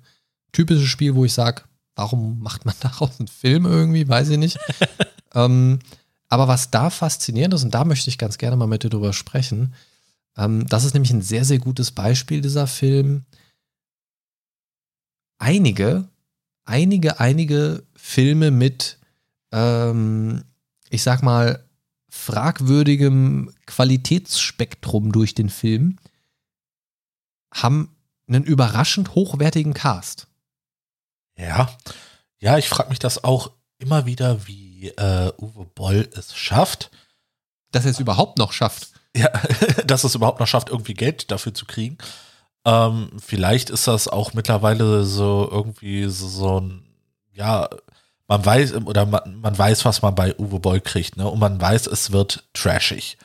Typisches Spiel, wo ich sage, warum macht man daraus einen Film irgendwie, weiß ich nicht. ähm, aber was da faszinierend ist, und da möchte ich ganz gerne mal mit dir drüber sprechen, ähm, das ist nämlich ein sehr, sehr gutes Beispiel dieser Film. Einige, einige, einige Filme mit, ähm, ich sag mal, fragwürdigem Qualitätsspektrum durch den Film haben einen überraschend hochwertigen Cast. Ja, ja, ich frage mich das auch immer wieder, wie äh, Uwe Boll es schafft. Dass er es überhaupt noch schafft. Ja, dass es überhaupt noch schafft, irgendwie Geld dafür zu kriegen. Ähm, vielleicht ist das auch mittlerweile so irgendwie so, so ein, ja, man weiß, oder man, man weiß, was man bei Uwe Boll kriegt, ne? Und man weiß, es wird trashig.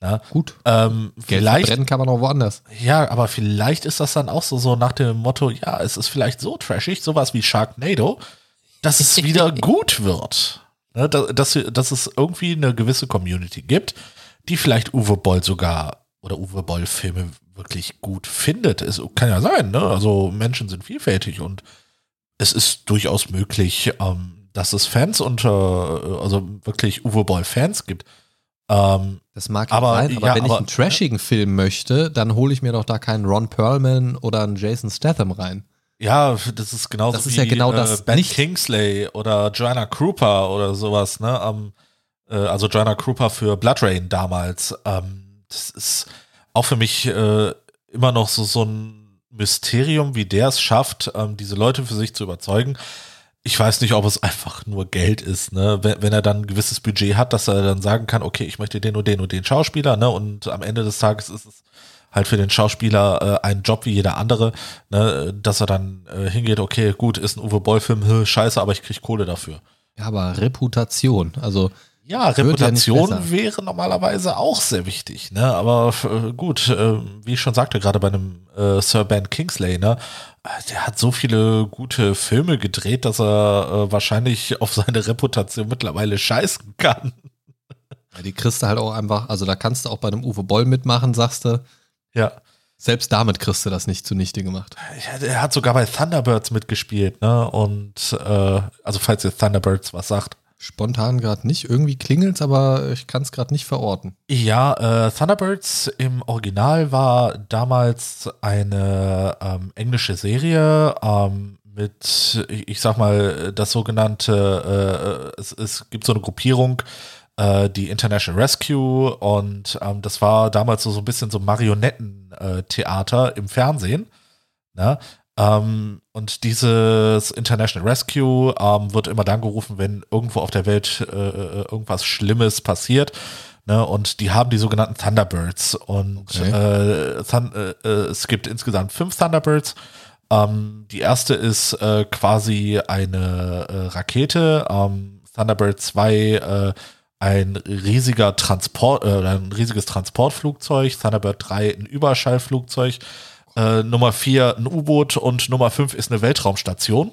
Ne? Gut. Ähm, Geld vielleicht, verbrennen kann man auch woanders. ja, aber vielleicht ist das dann auch so, so nach dem Motto, ja, es ist vielleicht so trashig, sowas wie Sharknado, dass es wieder gut wird. Ne? Dass, dass, dass es irgendwie eine gewisse Community gibt, die vielleicht Uwe Boll sogar oder Uwe Boll Filme wirklich gut findet. Es kann ja sein, ne? Also Menschen sind vielfältig und es ist durchaus möglich, ähm, dass es Fans unter, also wirklich Uwe Boll Fans gibt. Ähm, Das mag Aber- sein, aber ja, wenn ich aber- einen trashigen Film möchte, dann hole ich mir doch da keinen Ron Perlman oder einen Jason Statham rein. ja, das ist genauso Das ist wie ja genau das äh, Ben nicht. Kingsley oder Joanna Krupa oder sowas, ne? Ähm, äh, also Joanna Krupa für Blood Rain damals. Ähm, das ist auch für mich äh, immer noch so, so ein Mysterium, wie der es schafft, ähm, diese Leute für sich zu überzeugen. Ich weiß nicht, ob es einfach nur Geld ist, ne? Wenn, wenn er dann ein gewisses Budget hat, dass er dann sagen kann, okay, ich möchte den und den und den Schauspieler, ne? Und am Ende des Tages ist es halt für den Schauspieler äh, ein Job wie jeder andere, ne? Dass er dann äh, hingeht, okay, gut, ist ein Uwe Boll-Film, scheiße, aber ich krieg Kohle dafür. Ja, aber Reputation, also Ja, ja Reputation besser. wäre normalerweise auch sehr wichtig, ne? Aber äh, gut, äh, wie ich schon sagte, gerade bei einem äh, Sir Ben Kingsley, ne? äh, Der hat so viele gute Filme gedreht, dass er äh, wahrscheinlich auf seine Reputation mittlerweile scheißen kann. ja, die kriegst du halt auch einfach, also da kannst du auch bei einem Uwe Boll mitmachen, sagst du. Ja. Selbst damit kriegst du das nicht zunichte gemacht. ja. Er hat sogar bei Thunderbirds mitgespielt, ne? Und äh, also falls ihr Thunderbirds was sagt. Spontan gerade nicht. Irgendwie klingelt's, aber ich kann es gerade nicht verorten. Ja, äh, Thunderbirds im Original war damals eine ähm, englische Serie ähm, mit, ich, sag mal, das sogenannte, äh, es, es gibt so eine Gruppierung, äh, die International Rescue und ähm, das war damals so, so ein bisschen so Marionettentheater im Fernsehen. Ne? Ähm, und dieses International Rescue ähm, wird immer dann gerufen, wenn irgendwo auf der Welt äh, äh, irgendwas Schlimmes passiert. Ne? Und die haben die sogenannten Thunderbirds. Und Okay. äh, Thun äh, äh, es gibt insgesamt fünf Thunderbirds. Ähm, die erste ist äh, quasi eine Rakete. Ähm, Thunderbird 2 äh, ein riesiger Transport, ein riesiges Transportflugzeug. Thunderbird 3 ein Überschallflugzeug. Äh, Nummer 4 ein U-Boot und Nummer 5 ist eine Weltraumstation.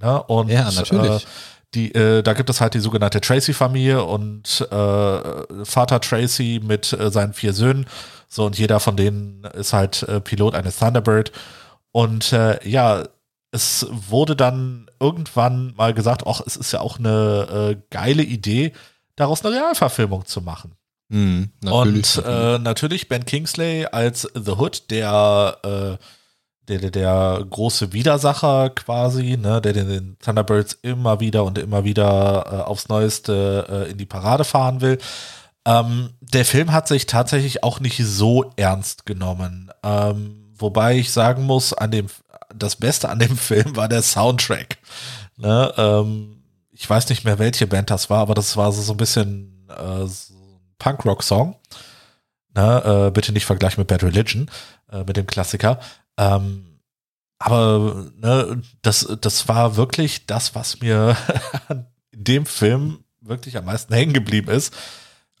Ja, und, Ja, natürlich. Äh, die, äh, da gibt es halt die sogenannte Tracy-Familie und äh, Vater Tracy mit äh, seinen vier Söhnen. So, und jeder von denen ist halt äh, Pilot eines Thunderbird. Und äh, ja, es wurde dann irgendwann mal gesagt, ach, es ist ja auch eine äh, geile Idee, daraus eine Realverfilmung zu machen. Mhm, natürlich. Und äh, natürlich Ben Kingsley als The Hood, der, äh, der, der, der große Widersacher quasi, ne, der den, den Thunderbirds immer wieder und immer wieder äh, aufs Neueste äh, in die Parade fahren will. Ähm, der Film hat sich tatsächlich auch nicht so ernst genommen. Ähm, wobei ich sagen muss, an dem, das Beste an dem Film war der Soundtrack. Ne, ähm, ich weiß nicht mehr, welche Band das war, aber das war so, so ein bisschen äh, so Punkrock-Song. Ne, äh, bitte nicht vergleichen mit Bad Religion, äh, mit dem Klassiker. Ähm, aber ne, das, das war wirklich das, was mir in dem Film wirklich am meisten hängen geblieben ist.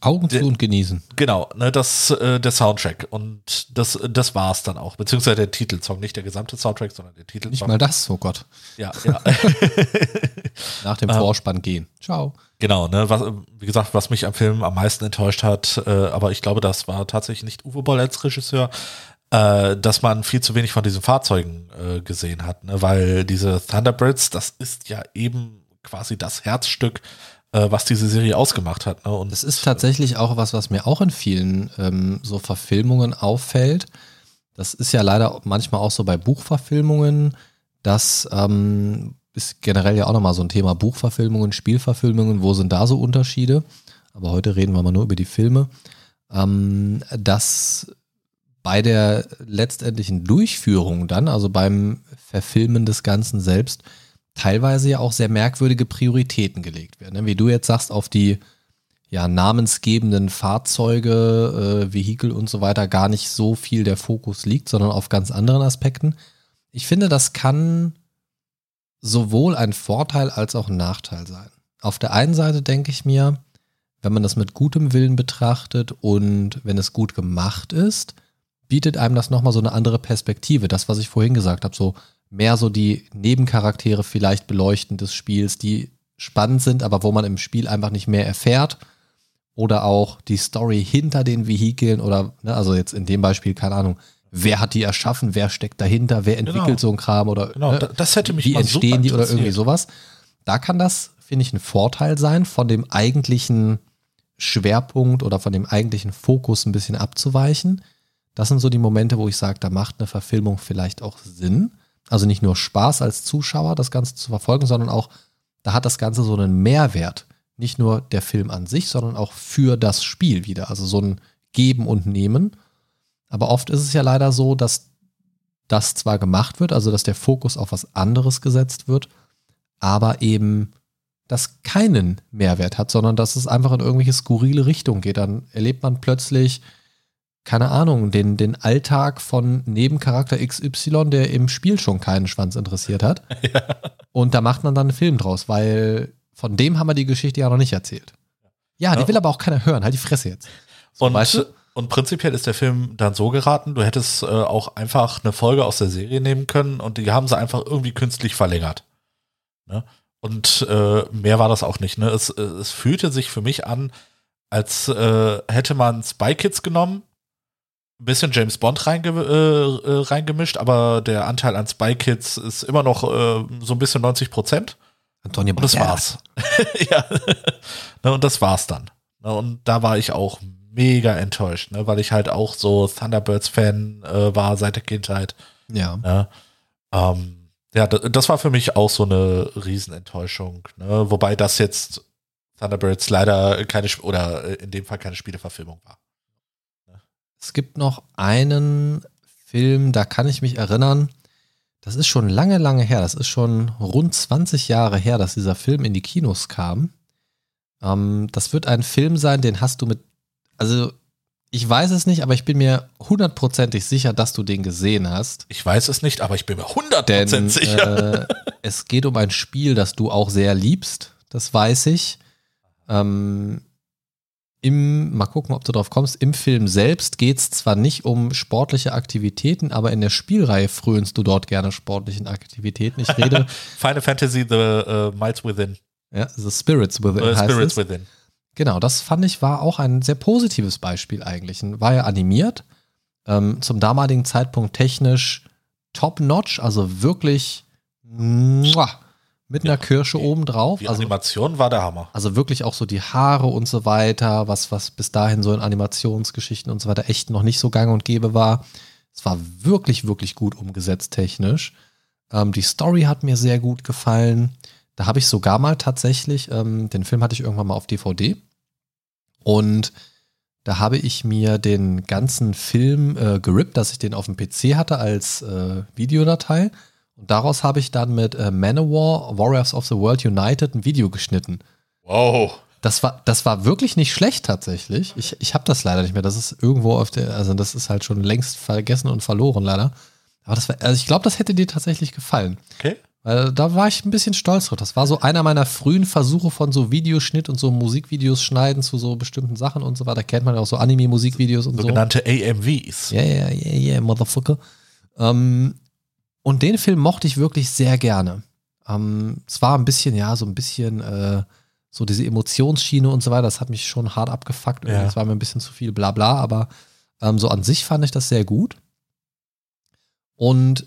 Augen zu und genießen. Genau, ne, das, äh, der Soundtrack. Und das, das war's dann auch. Beziehungsweise der Titelsong, nicht der gesamte Soundtrack, sondern der Titelsong. Nicht mal das, oh Gott. Ja, ja. Nach dem Vorspann gehen. Ciao. Genau, ne, was, wie gesagt, was mich am Film am meisten enttäuscht hat, äh, aber ich glaube, das war tatsächlich nicht Uwe Boll als Regisseur, äh, dass man viel zu wenig von diesen Fahrzeugen äh, gesehen hat, ne, weil diese Thunderbirds, das ist ja eben quasi das Herzstück was diese Serie ausgemacht hat. Ne? Und es ist tatsächlich auch was, was mir auch in vielen ähm, so Verfilmungen auffällt. Das ist ja leider manchmal auch so bei Buchverfilmungen, das ähm, ist generell ja auch nochmal so ein Thema Buchverfilmungen, Spielverfilmungen, wo sind da so Unterschiede? Aber heute reden wir mal nur über die Filme. Ähm, dass bei der letztendlichen Durchführung dann, also beim Verfilmen des Ganzen selbst, teilweise ja auch sehr merkwürdige Prioritäten gelegt werden. Ne? Wie du jetzt sagst, auf die ja, namensgebenden Fahrzeuge, äh, Vehikel und so weiter gar nicht so viel der Fokus liegt, sondern auf ganz anderen Aspekten. Ich finde, das kann sowohl ein Vorteil als auch ein Nachteil sein. Auf der einen Seite denke ich mir, wenn man das mit gutem Willen betrachtet und wenn es gut gemacht ist, bietet einem das nochmal so eine andere Perspektive. Das, was ich vorhin gesagt habe, so mehr so die Nebencharaktere vielleicht beleuchten des Spiels, die spannend sind, aber wo man im Spiel einfach nicht mehr erfährt. Oder auch die Story hinter den Vehikeln oder, ne, also jetzt in dem Beispiel, keine Ahnung, wer hat die erschaffen, wer steckt dahinter, wer entwickelt genau. so ein Kram oder genau, ne, das hätte mich wie entstehen die oder irgendwie sowas. Da kann das, finde ich, ein Vorteil sein, von dem eigentlichen Schwerpunkt oder von dem eigentlichen Fokus ein bisschen abzuweichen. Das sind so die Momente, wo ich sage, da macht eine Verfilmung vielleicht auch Sinn. Also nicht nur Spaß als Zuschauer, das Ganze zu verfolgen, sondern auch, da hat das Ganze so einen Mehrwert. Nicht nur der Film an sich, sondern auch für das Spiel wieder. Also so ein Geben und Nehmen. Aber oft ist es ja leider so, dass das zwar gemacht wird, also dass der Fokus auf was anderes gesetzt wird, aber eben das keinen Mehrwert hat, sondern dass es einfach in irgendwelche skurrile Richtungen geht. Dann erlebt man plötzlich keine Ahnung, den, den Alltag von Nebencharakter XY, der im Spiel schon keinen Schwanz interessiert hat. Ja. Und da macht man dann einen Film draus, weil von dem haben wir die Geschichte ja noch nicht erzählt. Ja, die ja. will aber auch keiner hören. Halt die Fresse jetzt. So, und, weißt du? und prinzipiell ist der Film dann so geraten, du hättest äh, auch einfach eine Folge aus der Serie nehmen können und die haben sie einfach irgendwie künstlich verlängert. Ne? Und äh, mehr war das auch nicht. Ne? Es, es fühlte sich für mich an, als äh, hätte man Spy Kids genommen, ein bisschen James Bond reinge äh, äh, reingemischt, aber der Anteil an Spy Kids ist immer noch äh, so ein bisschen 90 Prozent. Antonio Und das war's. ja. ne, und das war's dann. Ne, und da war ich auch mega enttäuscht, ne, weil ich halt auch so Thunderbirds-Fan äh, war seit der Kindheit. Ja. Ne? Ähm, ja, das war für mich auch so eine Riesenenttäuschung. Ne? Wobei das jetzt Thunderbirds leider keine, oder äh, in dem Fall keine Spieleverfilmung war. Es gibt noch einen Film, da kann ich mich erinnern, das ist schon lange, lange her. Das ist schon rund 20 Jahre her, dass dieser Film in die Kinos kam. Ähm, das wird ein Film sein, den hast du mit, also ich weiß es nicht, aber ich bin mir hundertprozentig sicher, dass du den gesehen hast. Ich weiß es nicht, aber ich bin mir hundertprozentig sicher. Äh, es geht um ein Spiel, das du auch sehr liebst. Das weiß ich. Ähm, im, mal gucken, ob du drauf kommst, im Film selbst geht es zwar nicht um sportliche Aktivitäten, aber in der Spielreihe frönst du dort gerne sportlichen Aktivitäten. Ich rede. Final Fantasy The uh, Miles Within. Ja, The Spirits Within. The Spirits es. Within. Genau, das fand ich war auch ein sehr positives Beispiel eigentlich. War ja animiert, ähm, zum damaligen Zeitpunkt technisch top-notch, also wirklich muah, mit einer Kirsche die, oben drauf. Die also, Animation war der Hammer. Also wirklich auch so die Haare und so weiter, was, was bis dahin so in Animationsgeschichten und so weiter echt noch nicht so gang und gäbe war. Es war wirklich, wirklich gut umgesetzt technisch. Ähm, die Story hat mir sehr gut gefallen. Da habe ich sogar mal tatsächlich, ähm, den Film hatte ich irgendwann mal auf DVD. Und da habe ich mir den ganzen Film äh, gerippt, dass ich den auf dem PC hatte als äh, Videodatei Und daraus habe ich dann mit äh, Manowar, Warriors of the World United ein Video geschnitten. Wow. Das war, das war wirklich nicht schlecht tatsächlich. Ich, ich habe das leider nicht mehr. Das ist irgendwo auf der, also das ist halt schon längst vergessen und verloren leider. Aber das war, also ich glaube, das hätte dir tatsächlich gefallen. Okay. Weil da war ich ein bisschen stolz drauf. Das war so einer meiner frühen Versuche von so Videoschnitt und so Musikvideos schneiden zu so bestimmten Sachen und so weiter. Kennt man ja auch so Anime-Musikvideos und so. Sogenannte AMVs. Ja, ja, ja, ja, Motherfucker. Ähm, und den Film mochte ich wirklich sehr gerne. Ähm, es war ein bisschen, ja, so ein bisschen äh, so diese Emotionsschiene und so weiter. Das hat mich schon hart abgefuckt. Ja. Es war mir ein bisschen zu viel Blabla, aber ähm, so an sich fand ich das sehr gut. Und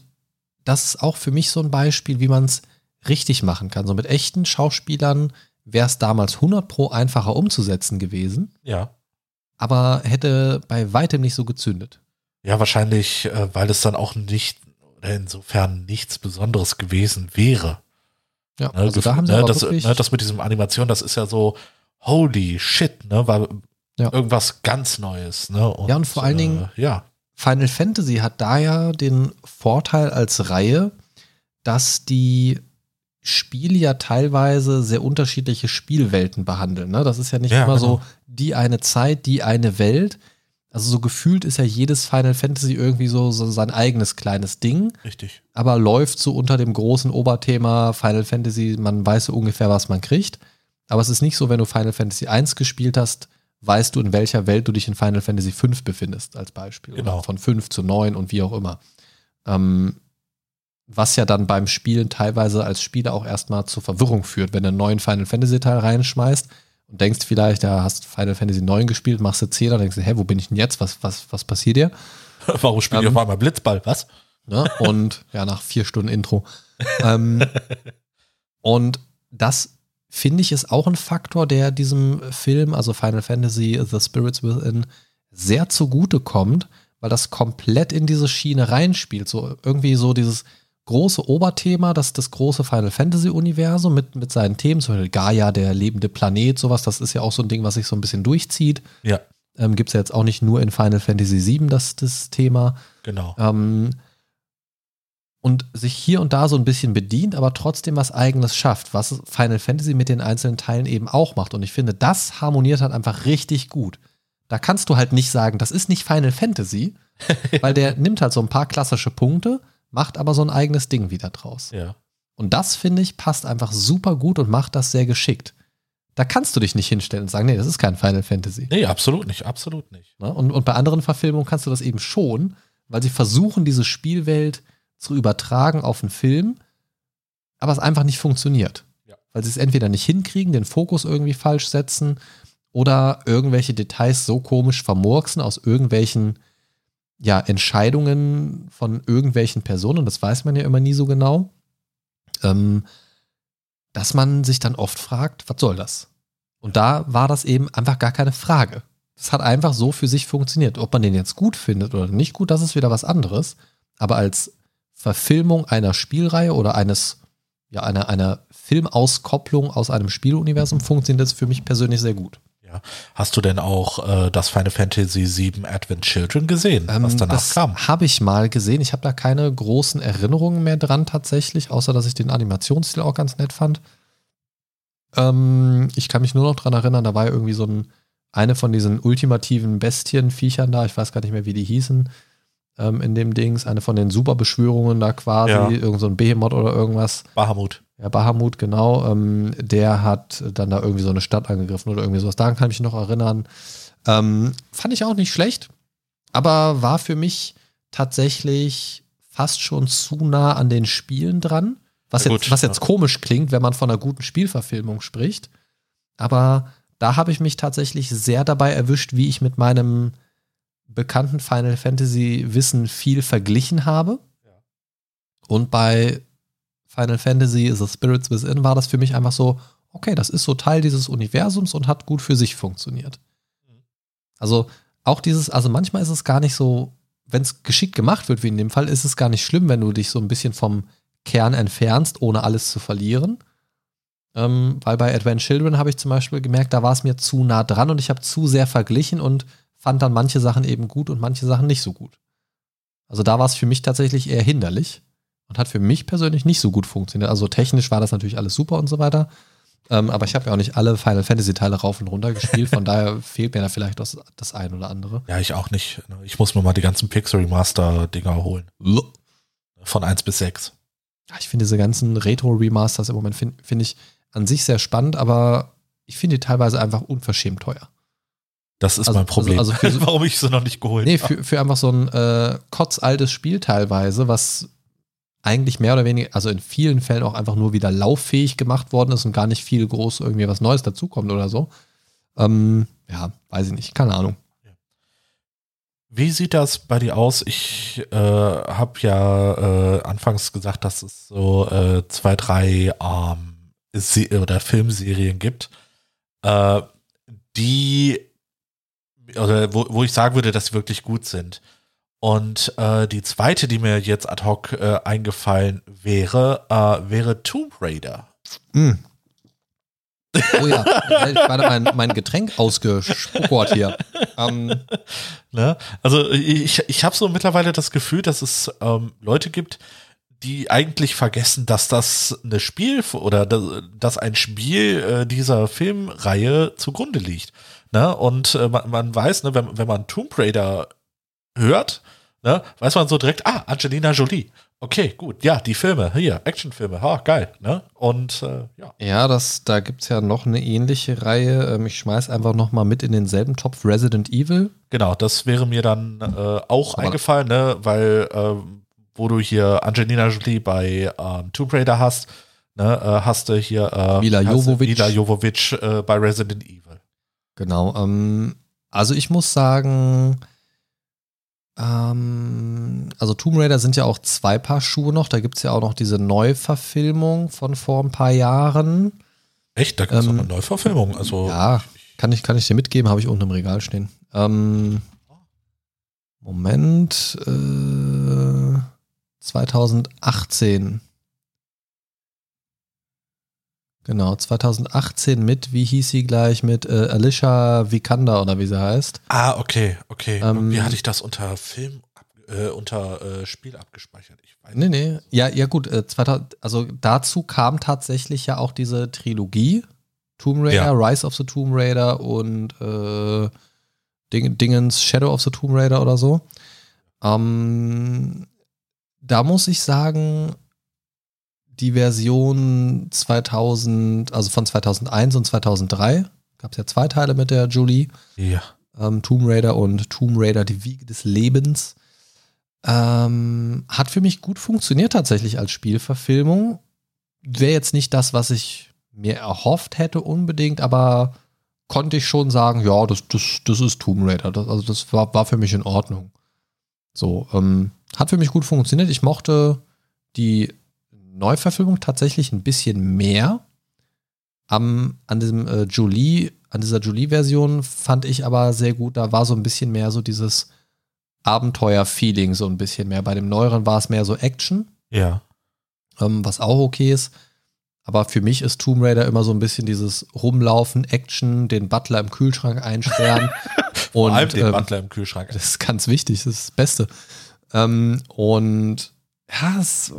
das ist auch für mich so ein Beispiel, wie man es richtig machen kann. So mit echten Schauspielern wäre es damals 100 pro einfacher umzusetzen gewesen, Ja. aber hätte bei weitem nicht so gezündet. Ja, wahrscheinlich, äh, weil es dann auch nicht, insofern nichts Besonderes gewesen wäre. Ja, Ne, also da haben sie ne, das, wirklich, ne, das mit diesem Animation, das ist ja so, holy shit, ne, war Ja. irgendwas ganz Neues, ne? Ja, und vor allen Dingen- äh, ja, Final Fantasy hat da ja den Vorteil als Reihe, dass die Spiele ja teilweise sehr unterschiedliche Spielwelten behandeln. Ne? Das ist ja nicht Ja, immer so genau. die eine Zeit, die eine Welt. Also so gefühlt ist ja jedes Final Fantasy irgendwie so, so sein eigenes kleines Ding, richtig. aber läuft so unter dem großen Oberthema Final Fantasy, man weiß so ungefähr, was man kriegt. Aber es ist nicht so, wenn du Final Fantasy 1 gespielt hast, weißt du, in welcher Welt du dich in Final Fantasy 5 befindest, als Beispiel. Genau. Oder von 5 zu 9 und wie auch immer. Ähm, was ja dann beim Spielen teilweise als Spieler auch erstmal zur Verwirrung führt, wenn du einen neuen Final Fantasy Teil reinschmeißt und denkst vielleicht, ja, hast Final Fantasy 9 gespielt, machst du 10 und denkst du, hä, wo bin ich denn jetzt? Was, was, was passiert hier? Warum spiele ich Ähm, auf einmal Blitzball? Was? Ne? Und ja, nach vier Stunden Intro. ähm, und das finde ich ist auch ein Faktor, der diesem Film, also Final Fantasy The Spirits Within, sehr zugute kommt, weil das komplett in diese Schiene reinspielt. So irgendwie so dieses große Oberthema, das das große Final Fantasy Universum mit, mit seinen Themen, zum Beispiel Gaia, der lebende Planet, sowas, das ist ja auch so ein Ding, was sich so ein bisschen durchzieht. Ja, Ähm, Gibt es ja jetzt auch nicht nur in Final Fantasy VII das, das Thema. genau. Ähm, und sich hier und da so ein bisschen bedient, aber trotzdem was Eigenes schafft, was Final Fantasy mit den einzelnen Teilen eben auch macht. Und ich finde, das harmoniert halt einfach richtig gut. Da kannst du halt nicht sagen, das ist nicht Final Fantasy, weil der nimmt halt so ein paar klassische Punkte, macht aber so ein eigenes Ding wieder draus. Ja. Und das, finde ich, passt einfach super gut und macht das sehr geschickt. Da kannst du dich nicht hinstellen und sagen, nee, das ist kein Final Fantasy. Nee, absolut nicht, absolut nicht. Ne? Und, und bei anderen Verfilmungen kannst du das eben schon, weil sie versuchen, diese Spielwelt zu übertragen auf einen Film, aber es einfach nicht funktioniert. Ja. Weil sie es entweder nicht hinkriegen, den Fokus irgendwie falsch setzen oder irgendwelche Details so komisch vermurksen aus irgendwelchen ja, Entscheidungen von irgendwelchen Personen, das weiß man ja immer nie so genau, ähm, dass man sich dann oft fragt, was soll das? Und da war das eben einfach gar keine Frage. Es hat einfach so für sich funktioniert. Ob man den jetzt gut findet oder nicht gut, das ist wieder was anderes. Aber als Verfilmung einer Spielreihe oder eines, ja, einer, einer Filmauskopplung aus einem Spieluniversum funktioniert das für mich persönlich sehr gut. Ja. Hast du denn auch äh, das Final Fantasy VII Advent Children gesehen, was Ähm, danach das kam? habe ich mal gesehen. Ich habe da keine großen Erinnerungen mehr dran tatsächlich, außer dass ich den Animationsstil auch ganz nett fand. Ähm, ich kann mich nur noch dran erinnern, da war ja irgendwie so ein, eine von diesen ultimativen Bestien-Viechern da, ich weiß gar nicht mehr, wie die hießen, ähm, in dem Dings, eine von den Superbeschwörungen da quasi, Ja. irgend so ein Behemoth oder irgendwas. Bahamut. Ja, Bahamut, genau. Ähm, der hat dann da irgendwie so eine Stadt angegriffen oder irgendwie sowas. Daran kann ich mich noch erinnern. Ähm, fand ich auch nicht schlecht, aber war für mich tatsächlich fast schon zu nah an den Spielen dran. Was, Ja, jetzt, gut, was jetzt ja. komisch klingt, wenn man von einer guten Spielverfilmung spricht. Aber da habe ich mich tatsächlich sehr dabei erwischt, wie ich mit meinem bekannten Final Fantasy Wissen viel verglichen habe. Und bei Final Fantasy The Spirits Within war das für mich einfach so, okay, das ist so Teil dieses Universums und hat gut für sich funktioniert. Also auch dieses, also manchmal ist es gar nicht so, wenn es geschickt gemacht wird, wie in dem Fall, ist es gar nicht schlimm, wenn du dich so ein bisschen vom Kern entfernst, ohne alles zu verlieren. Ähm, weil bei Advent Children habe ich zum Beispiel gemerkt, da war es mir zu nah dran und ich habe zu sehr verglichen und fand dann manche Sachen eben gut und manche Sachen nicht so gut. Also da war es für mich tatsächlich eher hinderlich, und hat für mich persönlich nicht so gut funktioniert. Also technisch war das natürlich alles super und so weiter. Ähm, aber ich habe ja auch nicht alle Final Fantasy Teile rauf und runter gespielt, von daher fehlt mir da vielleicht das, das ein oder andere. Ja, ich auch nicht. Ich muss mir mal die ganzen Pixel Remaster Dinger holen. Von 1 bis 6. Ich finde diese ganzen Retro Remasters im Moment finde find ich an sich sehr spannend, aber ich finde die teilweise einfach unverschämt teuer. Das ist also, mein Problem, also, also warum ich sie noch nicht geholt nee, habe. Nee, für, für einfach so ein äh, kotzaltes Spiel teilweise, was eigentlich mehr oder weniger, also in vielen Fällen auch einfach nur wieder lauffähig gemacht worden ist und gar nicht viel groß irgendwie was Neues dazukommt oder so. Ähm, ja, weiß ich nicht, keine Ahnung. Wie sieht das bei dir aus? Ich äh, habe ja äh, anfangs gesagt, dass es so äh, zwei, drei ähm, oder Filmserien gibt, äh, die oder wo, wo ich sagen würde, dass sie wirklich gut sind. Und äh, die zweite, die mir jetzt ad hoc äh, eingefallen wäre, äh, wäre Tomb Raider. Mm. Oh ja, ich gerade mein, mein Getränk ausgespuckert hier. Ähm. Ne? Also ich, ich habe so mittlerweile das Gefühl, dass es ähm, Leute gibt, die eigentlich vergessen, dass das eine Spiel oder dass ein Spiel äh, dieser Filmreihe zugrunde liegt. Ne? Und äh, man, man, weiß, ne, wenn, wenn man Tomb Raider hört, ne, weiß man so direkt, ah, Angelina Jolie. Okay, gut, ja, die Filme, hier, Actionfilme, ha, geil, ne? Und äh, ja. Ja, das, da gibt es ja noch eine ähnliche Reihe. Ähm, ich schmeiß einfach noch mal mit in denselben Topf Resident Evil. Genau, das wäre mir dann äh, auch Aber eingefallen, ne? Weil, äh, wo du hier Angelina Jolie bei ähm, Tomb Raider hast, ne, äh, hast du hier äh, Mila Jovovich. Mila Jovovich äh, bei Resident Evil. Genau. Ähm, also ich muss sagen, ähm, also Tomb Raider sind ja auch zwei Paar Schuhe noch. Da gibt es ja auch noch diese Neuverfilmung von vor ein paar Jahren. Echt? Da gibt es ähm, eine Neuverfilmung? Also, ja, kann ich, kann ich dir mitgeben, habe ich unten im Regal stehen. Ähm, Moment. Äh, 2018 Genau, 2018 mit, wie hieß sie gleich, mit äh, Alicia Vikander oder wie sie heißt. Ah, okay, okay. Ähm, wie hatte ich das unter Film, äh, unter äh, Spiel abgespeichert? Ich weiß nee, nee. Ja, ja gut, 2000, äh, also dazu kam tatsächlich ja auch diese Trilogie. Tomb Raider, ja. Rise of the Tomb Raider und äh, Ding, Dingens Shadow of the Tomb Raider oder so. Ähm, da muss ich sagen, die Version 2000, also von 2001 und 2003, gab es ja zwei Teile mit der Julie. Ja. Ähm, Tomb Raider und Tomb Raider, die Wiege des Lebens. Ähm, hat für mich gut funktioniert tatsächlich als Spielverfilmung. Wäre jetzt nicht das, was ich mir erhofft hätte unbedingt, aber konnte ich schon sagen, ja, das, das, das ist Tomb Raider. Das, also das war, war für mich in Ordnung. So, ähm, hat für mich gut funktioniert. Ich mochte die Neuverfilmung tatsächlich ein bisschen mehr. Am, an diesem äh, Jolie, an dieser Jolie-Version fand ich aber sehr gut, da war so ein bisschen mehr so dieses Abenteuer-Feeling, so ein bisschen mehr. Bei dem neueren war es mehr so Action. Ja. Ähm, was auch okay ist. Aber für mich ist Tomb Raider immer so ein bisschen dieses Rumlaufen, Action, den Butler im Kühlschrank einsperren. Vor allem den ähm, Butler im Kühlschrank. Das ist ganz wichtig, das ist das Beste. Ähm, und ja, es,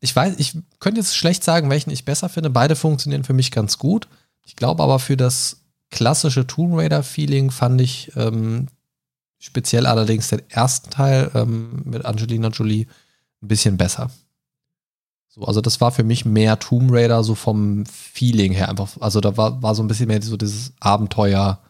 ich weiß, ich könnte jetzt schlecht sagen, welchen ich besser finde. Beide funktionieren für mich ganz gut. Ich glaube aber für das klassische Tomb Raider-Feeling fand ich ähm, speziell allerdings den ersten Teil ähm, mit Angelina Jolie ein bisschen besser. So, also das war für mich mehr Tomb Raider so vom Feeling her einfach. Also da war, war so ein bisschen mehr so dieses Abenteuer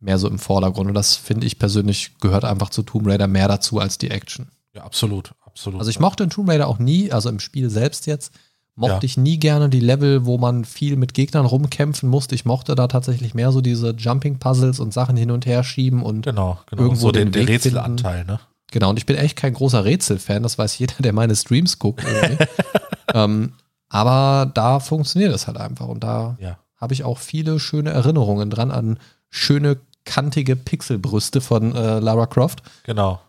mehr so im Vordergrund. Und das finde ich persönlich gehört einfach zu Tomb Raider mehr dazu als die Action. Ja, absolut absolut. Also ich mochte in Tomb Raider auch nie, also im Spiel selbst jetzt, mochte ja. ich nie gerne die Level, wo man viel mit Gegnern rumkämpfen musste. Ich mochte da tatsächlich mehr so diese Jumping-Puzzles und Sachen hin und her schieben und genau, genau. irgendwo so den, den Rätselanteil, ne? Genau, und ich bin echt kein großer Rätselfan, das weiß jeder, der meine Streams guckt. ähm, aber da funktioniert es halt einfach und da ja. habe ich auch viele schöne Erinnerungen dran an schöne, kantige Pixelbrüste von äh, Lara Croft. Genau.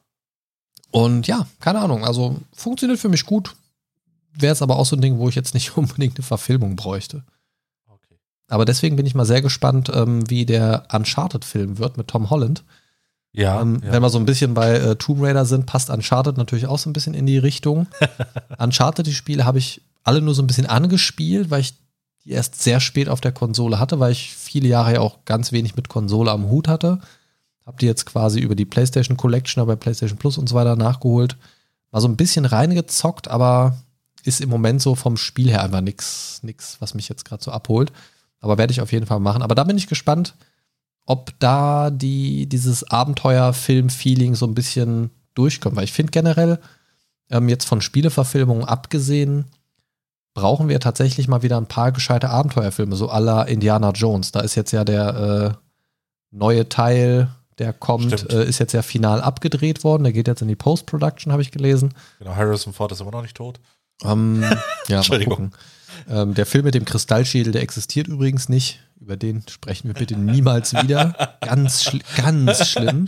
Und ja, keine Ahnung, also funktioniert für mich gut. Wäre es aber auch so ein Ding, wo ich jetzt nicht unbedingt eine Verfilmung bräuchte. Okay. Aber deswegen bin ich mal sehr gespannt, ähm, wie der Uncharted-Film wird mit Tom Holland. Ja, ähm, ja. Wenn wir so ein bisschen bei äh, Tomb Raider sind, passt Uncharted natürlich auch so ein bisschen in die Richtung. Uncharted, die Spiele habe ich alle nur so ein bisschen angespielt, weil ich die erst sehr spät auf der Konsole hatte, weil ich viele Jahre ja auch ganz wenig mit Konsole am Hut hatte. Hab die jetzt quasi über die PlayStation Collection, aber PlayStation Plus und so weiter nachgeholt. War so ein bisschen reingezockt, aber ist im Moment so vom Spiel her einfach nichts, nix, was mich jetzt gerade so abholt. Aber werde ich auf jeden Fall machen. Aber da bin ich gespannt, ob da die, dieses Abenteuerfilm-Feeling so ein bisschen durchkommt. Weil ich finde generell, ähm, jetzt von Spieleverfilmungen abgesehen, brauchen wir tatsächlich mal wieder ein paar gescheite Abenteuerfilme, so à la Indiana Jones. Da ist jetzt ja der äh, neue Teil, der kommt, äh, ist jetzt ja final abgedreht worden. Der geht jetzt in die Post-Production, habe ich gelesen. Genau, Harrison Ford ist immer noch nicht tot. Ähm, ja, Entschuldigung. Ähm, der Film mit dem Kristallschädel, der existiert übrigens nicht. Über den sprechen wir bitte niemals wieder. Ganz, schli ganz schlimm.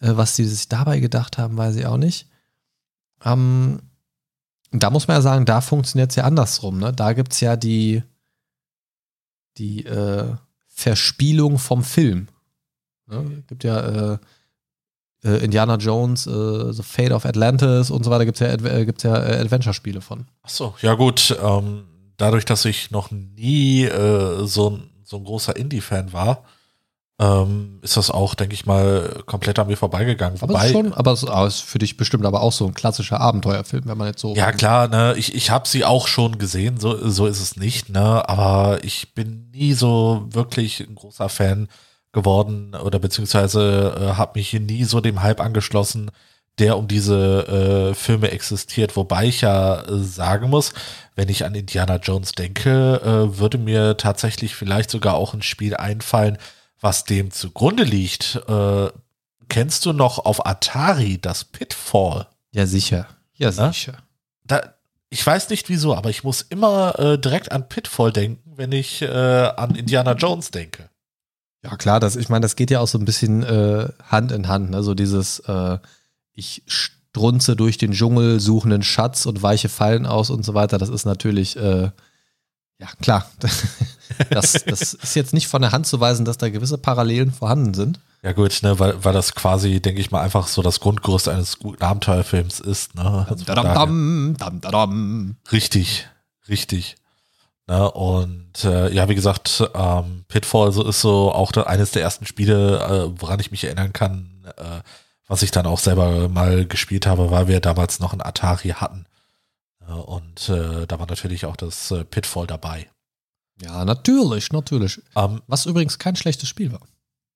Äh, was sie sich dabei gedacht haben, weiß ich auch nicht. Ähm, da muss man ja sagen, da funktioniert es ja andersrum. Ne? Da gibt es ja die, die äh, Verspielung vom Film. Ne? Gibt ja äh, äh, Indiana Jones, äh, The Fate of Atlantis und so weiter, gibt es ja, Adve gibt's ja äh, Adventure-Spiele von. Achso, ja gut. Ähm, dadurch, dass ich noch nie äh, so, ein, so ein großer Indie-Fan war, ähm, ist das auch, denke ich mal, komplett an mir vorbeigegangen. Aber Wobei, schon, aber es ist für dich bestimmt aber auch so ein klassischer Abenteuerfilm, wenn man jetzt so. Ja, klar, ne, ich, ich habe sie auch schon gesehen, so, so ist es nicht, ne, aber ich bin nie so wirklich ein großer Fan geworden oder beziehungsweise äh, habe mich hier nie so dem Hype angeschlossen, der um diese äh, Filme existiert, wobei ich ja äh, sagen muss, wenn ich an Indiana Jones denke, äh, würde mir tatsächlich vielleicht sogar auch ein Spiel einfallen, was dem zugrunde liegt. Äh, kennst du noch auf Atari das Pitfall? Ja, sicher. Ja, Ne? sicher. da, ich weiß nicht wieso, aber ich muss immer äh, direkt an Pitfall denken, wenn ich äh, an Indiana Jones denke. Ja, klar, das, ich meine, das geht ja auch so ein bisschen äh, Hand in Hand, ne? So dieses, äh, ich strunze durch den Dschungel, suche einen Schatz und weiche Fallen aus und so weiter. Das ist natürlich, äh, ja, klar. das, das ist jetzt nicht von der Hand zu weisen, dass da gewisse Parallelen vorhanden sind. Ja gut, ne, weil, weil das quasi, denke ich mal, einfach so das Grundgerüst eines guten Abenteuerfilms ist. Ne? Also Dadam, dam, dadam. Richtig, richtig. Ne, und äh, ja, wie gesagt, ähm, Pitfall so ist so auch da eines der ersten Spiele, äh, woran ich mich erinnern kann, äh, was ich dann auch selber mal gespielt habe, weil wir damals noch ein Atari hatten. Äh, und äh, da war natürlich auch das äh, Pitfall dabei. Ja, natürlich, natürlich. Ähm, Was übrigens kein schlechtes Spiel war.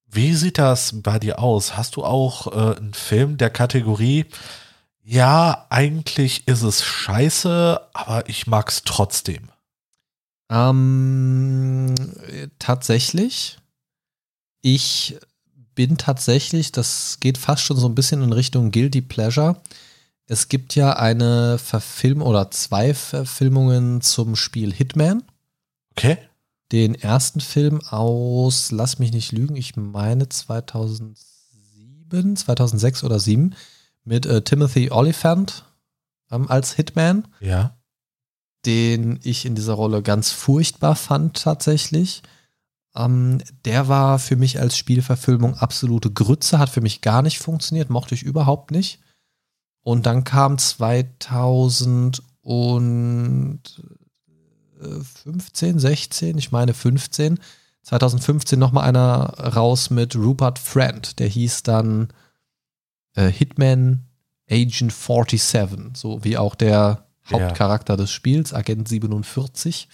wie sieht das bei dir aus? Hast du auch einen Film der Kategorie? Ja, eigentlich ist es scheiße, aber ich mag's trotzdem. Ähm, äh, tatsächlich. Ich bin tatsächlich, das geht fast schon so ein bisschen in Richtung Guilty Pleasure. Es gibt ja eine Verfilmung oder zwei Verfilmungen zum Spiel Hitman. Okay? Den ersten Film aus, lass mich nicht lügen, ich meine 2007, 2006 oder 2007 mit äh, Timothy Oliphant ähm, als Hitman Ja. Den ich in dieser Rolle ganz furchtbar fand tatsächlich. Ähm, der war für mich als Spielverfilmung absolute Grütze, hat für mich gar nicht funktioniert, mochte ich überhaupt nicht. Und dann kam 2015, 16, ich meine 15, 2015 nochmal einer raus mit Rupert Friend, der hieß dann äh, Hitman Agent 47, so wie auch der Ja. Hauptcharakter des Spiels, Agent 47.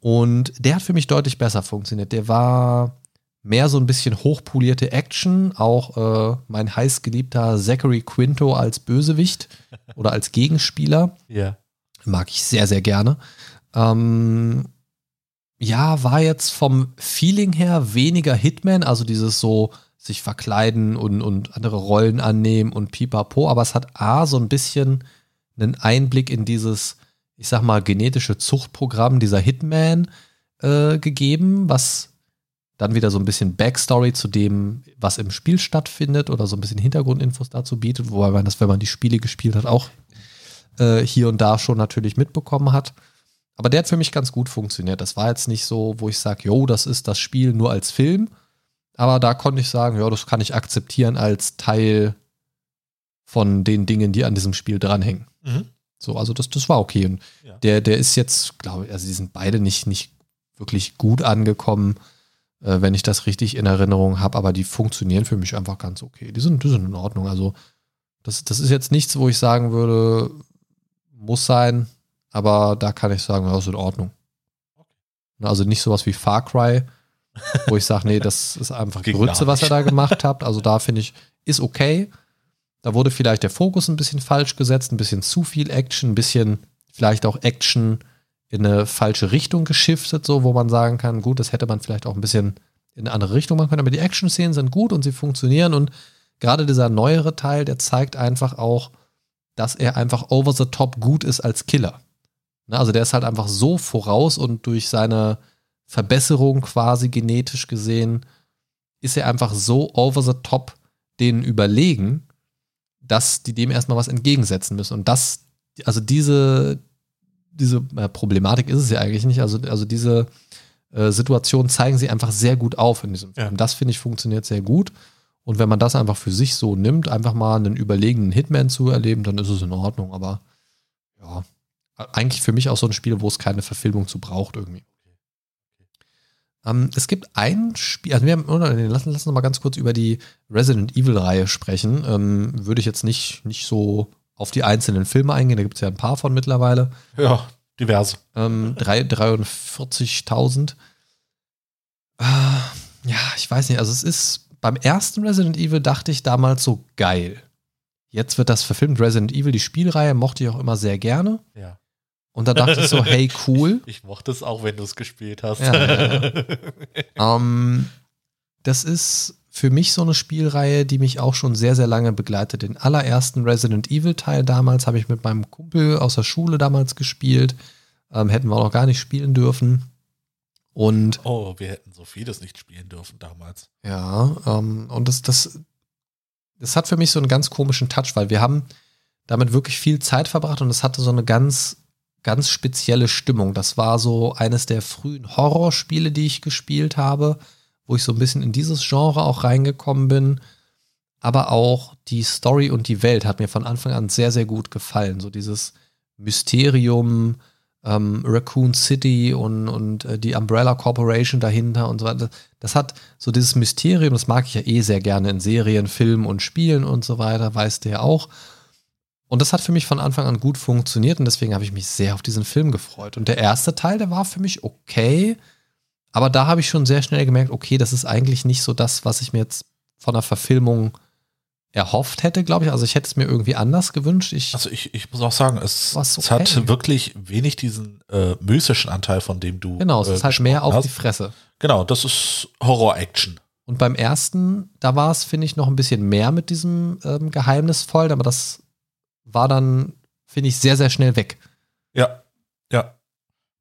Und der hat für mich deutlich besser funktioniert. Der war mehr so ein bisschen hochpolierte Action, auch äh, mein heißgeliebter Zachary Quinto als Bösewicht oder als Gegenspieler. Ja. Mag ich sehr, sehr gerne. Ähm, ja, war jetzt vom Feeling her weniger Hitman, also dieses so sich verkleiden und, und andere Rollen annehmen und pipapo, aber es hat A, so ein bisschen einen Einblick in dieses, ich sag mal, genetische Zuchtprogramm dieser Hitman äh, gegeben, was dann wieder so ein bisschen Backstory zu dem, was im Spiel stattfindet oder so ein bisschen Hintergrundinfos dazu bietet, wobei man das, wenn man die Spiele gespielt hat, auch äh, hier und da schon natürlich mitbekommen hat. Aber der hat für mich ganz gut funktioniert. Das war jetzt nicht so, wo ich sage, jo, das ist das Spiel nur als Film. Aber da konnte ich sagen, ja, das kann ich akzeptieren als Teil von den Dingen, die an diesem Spiel dranhängen. Mhm. So, also das, das war okay. Und Ja. der, der ist jetzt, glaube ich, also die sind beide nicht, nicht wirklich gut angekommen, äh, wenn ich das richtig in Erinnerung habe, aber die funktionieren für mich einfach ganz okay. Die sind, die sind in Ordnung. Also das, das ist jetzt nichts, wo ich sagen würde, muss sein, aber da kann ich sagen, ja, ist in Ordnung. Also nicht sowas wie Far Cry, wo ich sage, nee, das ist einfach Grütze, was ihr nicht. da gemacht habt. Also da finde ich, ist okay. Da wurde vielleicht der Fokus ein bisschen falsch gesetzt, ein bisschen zu viel Action, ein bisschen vielleicht auch Action in eine falsche Richtung geschiftet, so wo man sagen kann, gut, das hätte man vielleicht auch ein bisschen in eine andere Richtung machen können, aber die Action-Szenen sind gut und sie funktionieren und gerade dieser neuere Teil, der zeigt einfach auch, dass er einfach over the top gut ist als Killer. Ne, Also der ist halt einfach so voraus und durch seine Verbesserung quasi genetisch gesehen ist er einfach so over the top denen überlegen, dass die dem erstmal was entgegensetzen müssen. Und das, also diese, diese äh, Problematik ist es ja eigentlich nicht. Also, also diese äh, Situation zeigen sie einfach sehr gut auf in diesem Film. Ja. Das finde ich funktioniert sehr gut. Und wenn man das einfach für sich so nimmt, einfach mal einen überlegenen Hitman zu erleben, dann ist es in Ordnung. Aber ja, eigentlich für mich auch so ein Spiel, wo es keine Verfilmung zu braucht irgendwie. Ähm, es gibt ein Spiel, also wir haben, lassen, lassen wir mal ganz kurz über die Resident Evil-Reihe sprechen. Ähm, würde ich jetzt nicht, nicht so auf die einzelnen Filme eingehen, da gibt es ja ein paar von mittlerweile. Ja, diverse. Ähm, drei- 43.000. Äh, ja, ich weiß nicht, also es ist, beim ersten Resident Evil dachte ich damals so geil. Jetzt wird das verfilmt, Resident Evil, die Spielreihe mochte ich auch immer sehr gerne. Ja. Und da dachte ich so, hey, cool. Ich mochte es auch, wenn du es gespielt hast. Ja, ja, Ähm, das ist für mich so eine Spielreihe, die mich auch schon sehr, sehr lange begleitet. Den allerersten Resident Evil Teil damals habe ich mit meinem Kumpel aus der Schule damals gespielt. Ähm, hätten wir auch noch gar nicht spielen dürfen. Und oh, wir hätten so vieles nicht spielen dürfen damals. ja, ähm, und das, das, das hat für mich so einen ganz komischen Touch, weil wir haben damit wirklich viel Zeit verbracht und es hatte so eine ganz, ganz spezielle Stimmung. Das war so eines der frühen Horrorspiele, die ich gespielt habe, wo ich so ein bisschen in dieses Genre auch reingekommen bin. Aber auch die Story und die Welt hat mir von Anfang an sehr, sehr gut gefallen. So dieses Mysterium, ähm, Raccoon City und, und äh, die Umbrella Corporation dahinter und so weiter. Das hat so dieses Mysterium, das mag ich ja eh sehr gerne in Serien, Filmen und Spielen und so weiter, weißt du ja auch. Und das hat für mich von Anfang an gut funktioniert und deswegen habe ich mich sehr auf diesen Film gefreut. Und der erste Teil, der war für mich okay, aber da habe ich schon sehr schnell gemerkt, okay, das ist eigentlich nicht so das, was ich mir jetzt von der Verfilmung erhofft hätte, glaube ich. Also ich hätte es mir irgendwie anders gewünscht. Ich, Also ich, ich muss auch sagen, es, Was es okay. hat wirklich wenig diesen äh, mystischen Anteil, von dem du. genau, es äh, ist halt mehr auf die. Fresse. Genau, das ist Horror-Action. Und beim ersten, da war es, finde ich, noch ein bisschen mehr mit diesem ähm, Geheimnisvoll, aber das war dann, finde ich, sehr, sehr schnell weg. Ja, ja.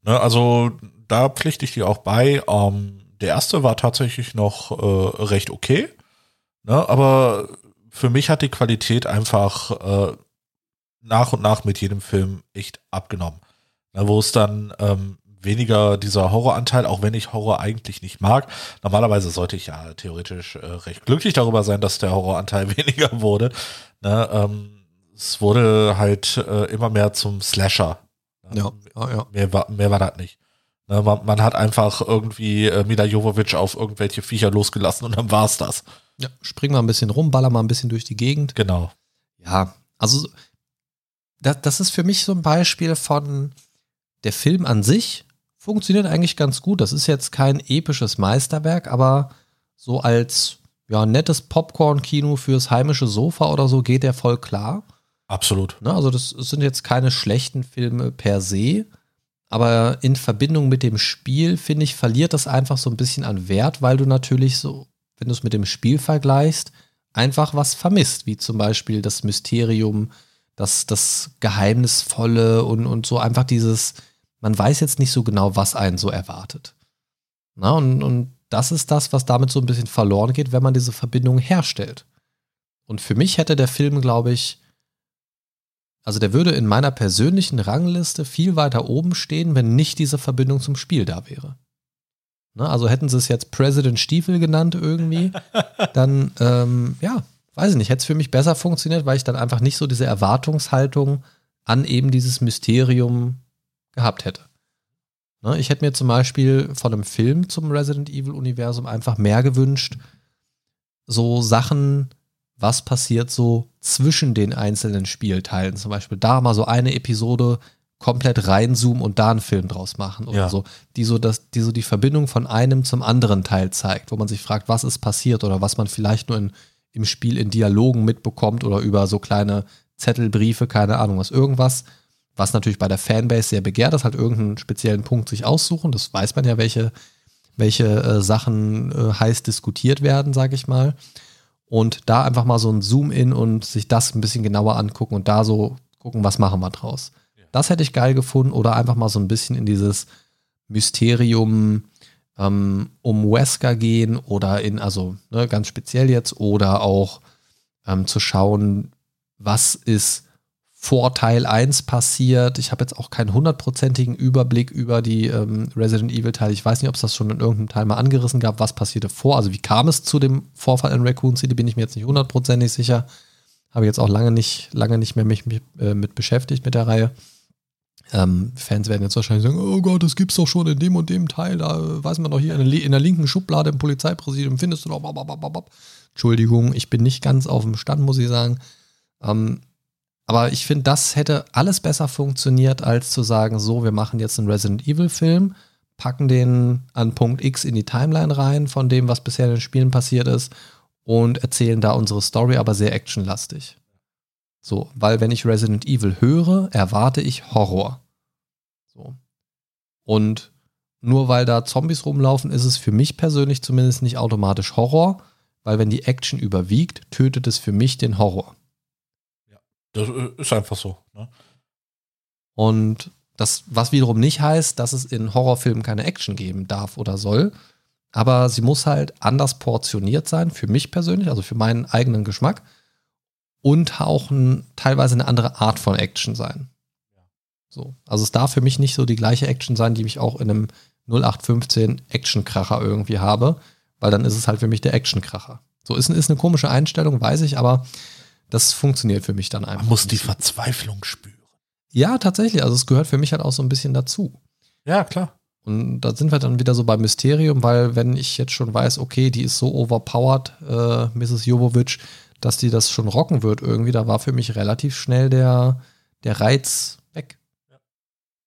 Ne, also da pflichte ich dir auch bei. Ähm, der erste war tatsächlich noch äh, recht okay. Ne, aber für mich hat die Qualität einfach äh, nach und nach mit jedem Film echt abgenommen. Ne, wo es dann ähm, weniger dieser Horroranteil, auch wenn ich Horror eigentlich nicht mag. Normalerweise sollte ich ja theoretisch äh, recht glücklich darüber sein, dass der Horroranteil weniger wurde. Ne, ähm, es wurde halt äh, immer mehr zum Slasher. Ja, ja, ja. Mehr war, mehr war das nicht. Ne, man, man hat einfach irgendwie äh, Mila Jovovich auf irgendwelche Viecher losgelassen und dann war's das. ja. Spring mal ein bisschen rum, baller mal ein bisschen durch die Gegend. Genau. Ja, also das, das ist für mich so ein Beispiel von der Film an sich funktioniert eigentlich ganz gut. Das ist jetzt kein episches Meisterwerk, aber so als ja, nettes Popcorn-Kino fürs heimische Sofa oder so geht der voll klar. Absolut. Ne? Also das sind jetzt keine schlechten Filme per se, aber in Verbindung mit dem Spiel, finde ich, verliert das einfach so ein bisschen an Wert, weil du natürlich so, wenn du es mit dem Spiel vergleichst, einfach was vermisst, wie zum Beispiel das Mysterium, das, das Geheimnisvolle und, und so einfach dieses, man weiß jetzt nicht so genau, was einen so erwartet. Na, und, und das ist das, was damit so ein bisschen verloren geht, wenn man diese Verbindung herstellt. Und für mich hätte der Film, glaube ich, also der würde in meiner persönlichen Rangliste viel weiter oben stehen, wenn nicht diese Verbindung zum Spiel da wäre. Ne? Also hätten sie es jetzt President Stiefel genannt irgendwie, dann, ähm, ja, weiß ich nicht, hätte es für mich besser funktioniert, weil ich dann einfach nicht so diese Erwartungshaltung an eben dieses Mysterium gehabt hätte. Ne? Ich hätte mir zum Beispiel von einem Film zum Resident Evil-Universum einfach mehr gewünscht, so Sachen, was passiert so zwischen den einzelnen Spielteilen. Zum Beispiel da mal so eine Episode komplett reinzoomen und da einen Film draus machen oder Ja. so, die so das, die so die Verbindung von einem zum anderen Teil zeigt, wo man sich fragt, was ist passiert oder was man vielleicht nur in, im Spiel in Dialogen mitbekommt oder über so kleine Zettelbriefe, keine Ahnung was, irgendwas, was natürlich bei der Fanbase sehr begehrt ist, halt irgendeinen speziellen Punkt sich aussuchen. Das weiß man ja, welche, welche äh, Sachen äh, heiß diskutiert werden, sage ich mal. Und da einfach mal so ein Zoom-In und sich das ein bisschen genauer angucken und da so gucken, was machen wir draus. Das hätte ich geil gefunden oder einfach mal so ein bisschen in dieses Mysterium ähm, um Wesker gehen oder in, also ne, ganz speziell jetzt, oder auch ähm, zu schauen, was ist vor Teil 1 passiert. Ich habe jetzt auch keinen hundertprozentigen Überblick über die ähm, Resident Evil Teile. Ich weiß nicht, ob es das schon in irgendeinem Teil mal angerissen gab, was passierte vor. Also wie kam es zu dem Vorfall in Raccoon City, bin ich mir jetzt nicht hundertprozentig sicher. Habe jetzt auch lange nicht, lange nicht mehr mich, mich äh, mit beschäftigt mit der Reihe. Ähm, Fans werden jetzt wahrscheinlich sagen, oh Gott, das gibt's doch schon in dem und dem Teil, da weiß man doch hier in der, in der linken Schublade im Polizeipräsidium findest du doch. bap. Entschuldigung, ich bin nicht ganz auf dem Stand, muss ich sagen. Ähm, aber ich finde, das hätte alles besser funktioniert, als zu sagen, so, wir machen jetzt einen Resident Evil Film, packen den an Punkt X in die Timeline rein von dem, was bisher in den Spielen passiert ist und erzählen da unsere Story, aber sehr actionlastig. So, weil wenn ich Resident Evil höre, erwarte ich Horror. So. Und nur weil da Zombies rumlaufen, ist es für mich persönlich zumindest nicht automatisch Horror, weil wenn die Action überwiegt, tötet es für mich den Horror. Das äh, ist einfach so. Ne? Und das, was wiederum nicht heißt, dass es in Horrorfilmen keine Action geben darf oder soll. Aber sie muss halt anders portioniert sein, für mich persönlich, also für meinen eigenen Geschmack. Und auch ein, teilweise eine andere Art von Action sein. So. Also es darf für mich nicht so die gleiche Action sein, die ich auch in einem 0815 Actionkracher irgendwie habe, weil dann ist es halt für mich der Actionkracher. So ist, ist eine komische Einstellung, weiß ich, aber das funktioniert für mich dann einfach. Man muss die. Verzweiflung spüren. Ja, tatsächlich. Also es gehört für mich halt auch so ein bisschen dazu. Ja, klar. Und da sind wir dann wieder so beim Mysterium, weil wenn ich jetzt schon weiß, okay, die ist so overpowered, äh, Mrs. Jovovic, dass die das schon rocken wird irgendwie, da war für mich relativ schnell der, der Reiz weg.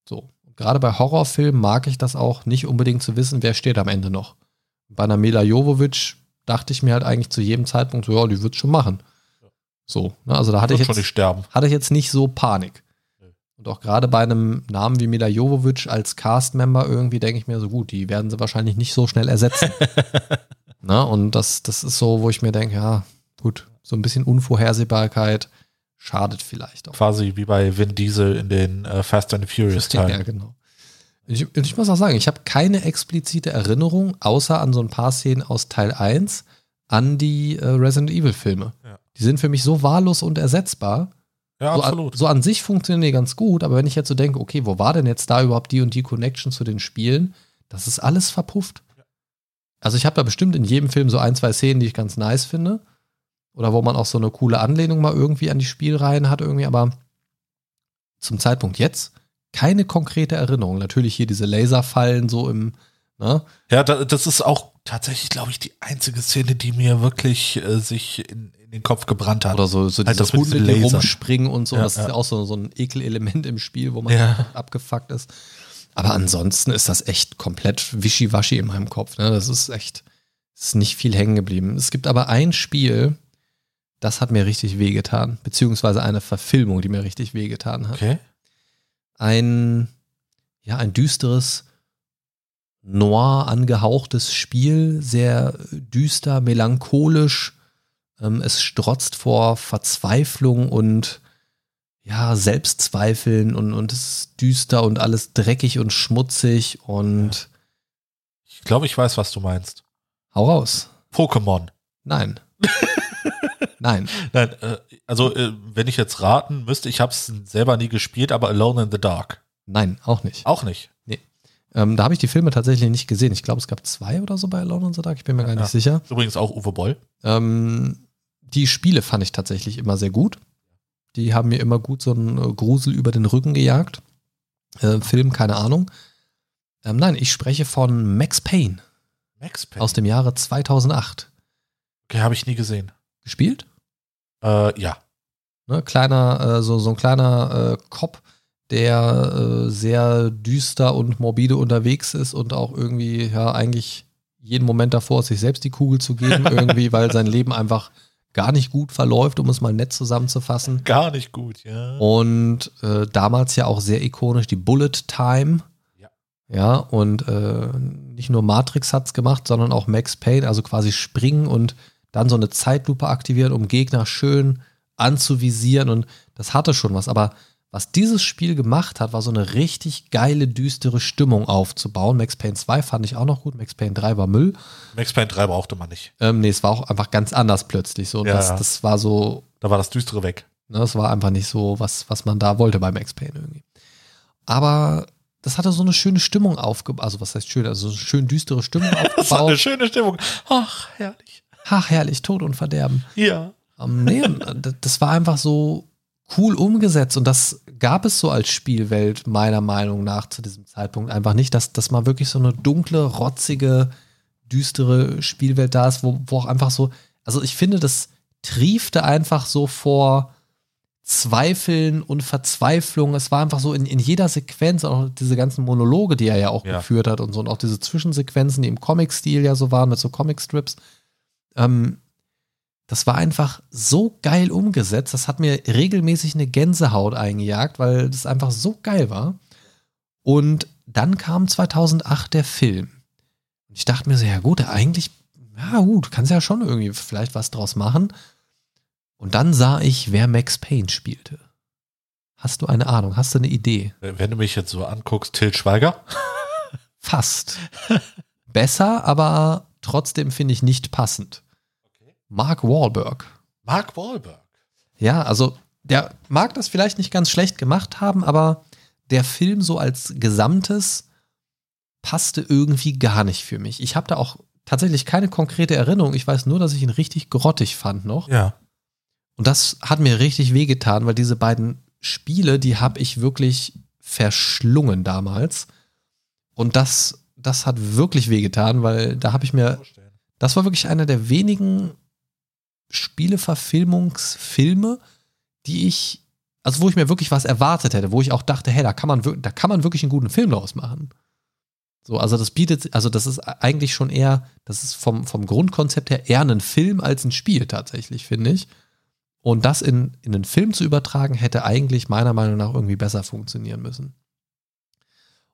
So. Gerade bei Horrorfilmen mag ich das auch nicht unbedingt zu wissen, wer steht am Ende noch. Bei einer Mila Jovovic dachte ich mir halt eigentlich zu jedem Zeitpunkt, so, ja, die wird schon machen. So, ne, also da hatte ich jetzt hatte ich jetzt nicht so Panik. Und auch gerade bei einem Namen wie Mila Jovovic als Cast-Member irgendwie denke ich mir so, gut, die werden sie wahrscheinlich nicht so schnell ersetzen. Na, und das, das ist so, wo ich mir denke, ja, gut, so ein bisschen Unvorhersehbarkeit schadet vielleicht auch. Quasi wie bei Vin Diesel in den äh, Fast and Furious Ja, Teilen. genau. Ich, und ich muss auch sagen, ich habe keine explizite Erinnerung, außer an so ein paar Szenen aus Teil 1, an die äh, Resident Evil-Filme. Ja. Die sind für mich so wahllos und ersetzbar. Ja, so, absolut. An, so an sich funktionieren die ganz gut, aber wenn ich jetzt so denke, okay, wo war denn jetzt da überhaupt die und die Connection zu den Spielen? Das ist alles verpufft. Also ich habe da bestimmt in jedem Film so ein, zwei Szenen, die ich ganz nice finde. Oder wo man auch so eine coole Anlehnung mal irgendwie an die Spielreihen hat irgendwie, aber zum Zeitpunkt jetzt keine konkrete Erinnerung. Natürlich hier diese Laserfallen so im, ne? Ja, da, das ist auch tatsächlich, glaube ich, die einzige Szene, die mir wirklich äh, sich in, in den Kopf gebrannt hat. Oder so, so Halt diese das Hunde, die rumspringen und so. Ja, das ist ja. ja auch so, so ein Ekelelement im Spiel, wo man Ja. abgefuckt ist. Aber ansonsten ist das echt komplett wischiwaschi in meinem Kopf. Ne? Das ist echt, ist nicht viel hängen geblieben. Es gibt aber ein Spiel, das hat mir richtig wehgetan. Beziehungsweise eine Verfilmung, die mir richtig wehgetan hat. Okay. Ein, ja, ein düsteres, noir angehauchtes Spiel, sehr düster, melancholisch. Ähm, es strotzt vor Verzweiflung und ja, Selbstzweifeln und, und es ist düster und alles dreckig und schmutzig und Ich glaube, ich weiß, was du meinst. hau raus. Pokémon. Nein. Nein. Nein, äh, also äh, wenn ich jetzt raten müsste, ich habe es selber nie gespielt, aber Alone in the Dark. Nein, auch nicht. Auch nicht. Ähm, da habe ich die Filme tatsächlich nicht gesehen. Ich glaube, es gab zwei oder so bei Alone on the Dark. Ich bin mir gar nicht Ja. sicher. Übrigens auch Uwe Boll. Ähm, die Spiele fand ich tatsächlich immer sehr gut. Die haben mir immer gut so einen äh, Grusel über den Rücken gejagt. Äh, Film, keine Ahnung. Ähm, nein, ich spreche von Max Payne Max Payne. aus dem Jahre 2008. okay, habe ich nie gesehen. Gespielt? Äh, ja. Ne, kleiner, äh, so, so ein kleiner äh, Cop, der äh, sehr düster und morbide unterwegs ist und auch irgendwie, ja, eigentlich jeden Moment davor ist, sich selbst die Kugel zu geben, irgendwie, weil sein Leben einfach gar nicht gut verläuft, um es mal nett zusammenzufassen. Gar nicht gut, ja. Und äh, damals ja auch sehr ikonisch die Bullet Time. Ja. Ja, und äh, nicht nur Matrix hat's gemacht, sondern auch Max Payne, also quasi springen und dann so eine Zeitlupe aktivieren, um Gegner schön anzuvisieren. Und das hatte schon was. Aber was dieses Spiel gemacht hat, war so eine richtig geile, düstere Stimmung aufzubauen. Max Payne 2 fand ich auch noch gut. Max Payne 3 war Müll. Max Payne 3 brauchte man nicht. Ähm, nee, es war auch einfach ganz anders plötzlich. So, Ja, das, das war so, Da war das Düstere weg. Ne, das war einfach nicht so, was, was man da wollte bei Max Payne irgendwie. Aber das hatte so eine schöne Stimmung aufgebaut. Also, was heißt schön? Also, so eine schön düstere Stimmung Das war eine aufgebaut. schöne Stimmung. Ach, herrlich. Ach, herrlich, Tod und Verderben. Ja. Ähm, nee, äh, das war einfach so cool umgesetzt. Und das gab es so als Spielwelt, meiner Meinung nach, zu diesem Zeitpunkt einfach nicht, dass, dass mal wirklich so eine dunkle, rotzige, düstere Spielwelt da ist, wo, wo auch einfach so, also ich finde, das triefte einfach so vor Zweifeln und Verzweiflung. Es war einfach so in, in jeder Sequenz, auch diese ganzen Monologe, die er ja auch Ja. geführt hat und so, und auch diese Zwischensequenzen, die im Comic-Stil ja so waren, mit so Comic-Strips. Ähm, das war einfach so geil umgesetzt. Das hat mir regelmäßig eine Gänsehaut eingejagt, weil das einfach so geil war. Und dann kam 2008 der Film. Und ich dachte mir so, ja gut, eigentlich, ja gut, kannst ja schon irgendwie vielleicht was draus machen. Und dann sah ich, wer Max Payne spielte. Hast du eine Ahnung? Hast du eine Idee? Wenn du mich jetzt so anguckst, Till Schweiger. Fast. Besser, aber trotzdem finde ich nicht passend. Mark Wahlberg. Mark Wahlberg. Ja, also der mag das vielleicht nicht ganz schlecht gemacht haben, aber der Film so als Gesamtes passte irgendwie gar nicht für mich. Ich habe da auch tatsächlich keine konkrete Erinnerung. Ich weiß nur, dass ich ihn richtig grottig fand noch. Ja. Und das hat mir richtig wehgetan, weil diese beiden Spiele, die habe ich wirklich verschlungen damals. Und das, das hat wirklich wehgetan, weil da habe ich mir das war wirklich einer der wenigen Spieleverfilmungsfilme, die ich, also wo ich mir wirklich was erwartet hätte, wo ich auch dachte, hey, da kann man, da kann man wirklich einen guten Film draus machen. So, also das bietet, also das ist eigentlich schon eher, das ist vom, vom Grundkonzept her eher ein Film als ein Spiel tatsächlich, finde ich. Und das in, in einen Film zu übertragen, hätte eigentlich meiner Meinung nach irgendwie besser funktionieren müssen.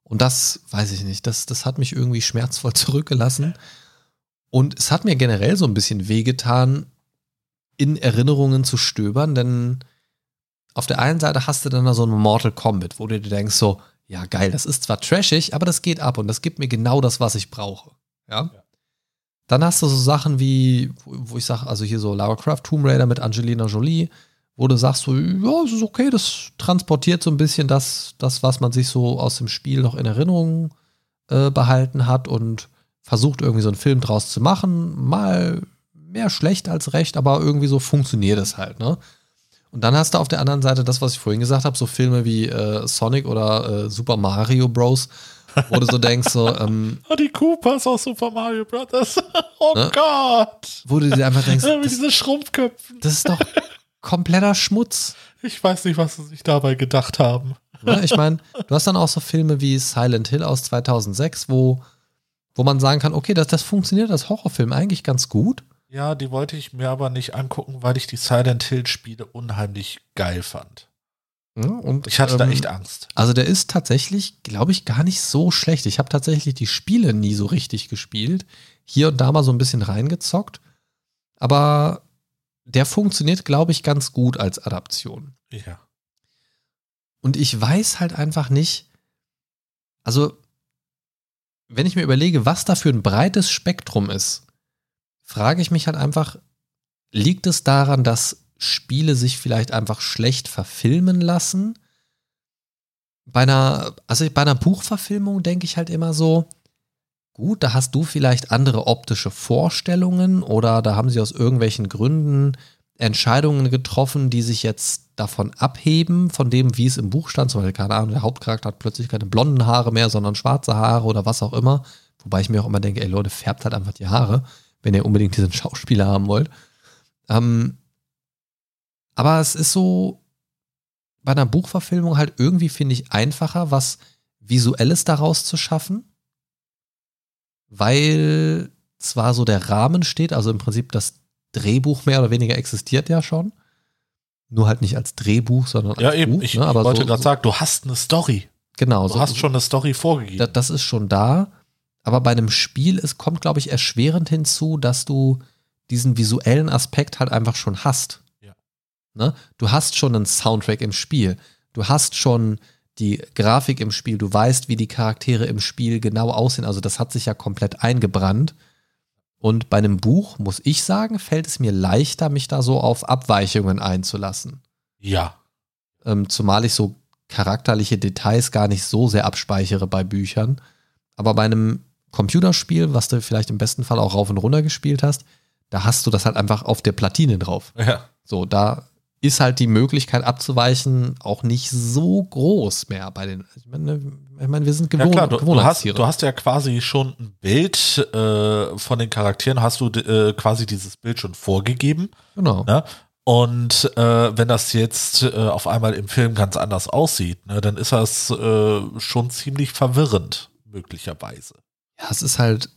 Und das weiß ich nicht, das, das hat mich irgendwie schmerzvoll zurückgelassen. Und es hat mir generell so ein bisschen wehgetan, in Erinnerungen zu stöbern, denn auf der einen Seite hast du dann da so ein Mortal Kombat, wo du dir denkst so, ja geil, das ist zwar trashig, aber das geht ab und das gibt mir genau das, was ich brauche. Ja. Dann hast du so Sachen wie, wo wo ich sage, also hier so Lara Croft Tomb Raider mit Angelina Jolie, wo du sagst so, ja, es ist okay, das transportiert so ein bisschen das, das was man sich so aus dem Spiel noch in Erinnerung äh, behalten hat und versucht irgendwie so einen Film draus zu machen. Mal mehr schlecht als recht, aber irgendwie so funktioniert es halt, ne? Und dann hast du auf der anderen Seite das, was ich vorhin gesagt habe, so Filme wie äh, Sonic oder äh, Super Mario Bros., wo du so denkst, so, ähm, Oh, die Koopas aus Super Mario Brothers. Oh Ne? Gott. wo du dir einfach denkst, Mit das, diesen Schrumpfköpfen. das ist doch kompletter Schmutz. Ich weiß nicht, was sie sich dabei gedacht haben. Ne? Ich meine, du hast dann auch so Filme wie Silent Hill aus 2006, wo, wo man sagen kann, okay, das, das funktioniert als Horrorfilm eigentlich ganz gut. Ja, die wollte ich mir aber nicht angucken, weil ich die Silent Hill Spiele unheimlich geil fand. Ja, und, Ich hatte da ähm, echt Angst. Also der ist tatsächlich, glaube ich, gar nicht so schlecht. Ich habe tatsächlich die Spiele nie so richtig gespielt. Hier und da mal so ein bisschen reingezockt. Aber der funktioniert, glaube ich, ganz gut als Adaption. Ja. Und ich weiß halt einfach nicht, also wenn ich mir überlege, was da für ein breites Spektrum ist, frage ich mich halt einfach, liegt es daran, dass Spiele sich vielleicht einfach schlecht verfilmen lassen? bei einer, also bei einer Buchverfilmung denke ich halt immer so, gut, da hast du vielleicht andere optische Vorstellungen oder da haben sie aus irgendwelchen Gründen Entscheidungen getroffen, die sich jetzt davon abheben, von dem, wie es im Buch stand. Zum Beispiel, keine Ahnung, der Hauptcharakter hat plötzlich keine blonden Haare mehr, sondern schwarze Haare oder was auch immer. Wobei ich mir auch immer denke, ey Leute, färbt halt einfach die Haare, wenn ihr unbedingt diesen Schauspieler haben wollt. Ähm, aber es ist so bei einer Buchverfilmung halt irgendwie, finde ich, einfacher, was Visuelles daraus zu schaffen. Weil zwar so der Rahmen steht, also im Prinzip das Drehbuch mehr oder weniger existiert ja schon. Nur halt nicht als Drehbuch, sondern als Ja, eben. Buch, ich ne? Aber wollte so, gerade so, sagen, du hast eine Story. genau, Du so, hast schon eine Story vorgegeben. da, das ist schon da. Aber bei einem Spiel, es kommt, glaube ich, erschwerend hinzu, dass du diesen visuellen Aspekt halt einfach schon hast. Ja. Ne? Du hast schon einen Soundtrack im Spiel. Du hast schon die Grafik im Spiel. Du weißt, wie die Charaktere im Spiel genau aussehen. Also das hat sich ja komplett eingebrannt. Und bei einem Buch, muss ich sagen, fällt es mir leichter, mich da so auf Abweichungen einzulassen. ja. Ähm, zumal ich so charakterliche Details gar nicht so sehr abspeichere bei Büchern. Aber bei einem Computerspiel, was du vielleicht im besten Fall auch rauf und runter gespielt hast, da hast du das halt einfach auf der Platine drauf. Ja. So, da ist halt die Möglichkeit abzuweichen auch nicht so groß mehr bei den. Ich meine, ich meine wir sind Ja gewohnt, klar, du, du, hast, du hast ja quasi schon ein Bild äh, von den Charakteren, hast du äh, quasi dieses Bild schon vorgegeben. genau. Ne? Und äh, wenn das jetzt äh, auf einmal im Film ganz anders aussieht, ne, dann ist das äh, schon ziemlich verwirrend, möglicherweise. Ja, es ist halt,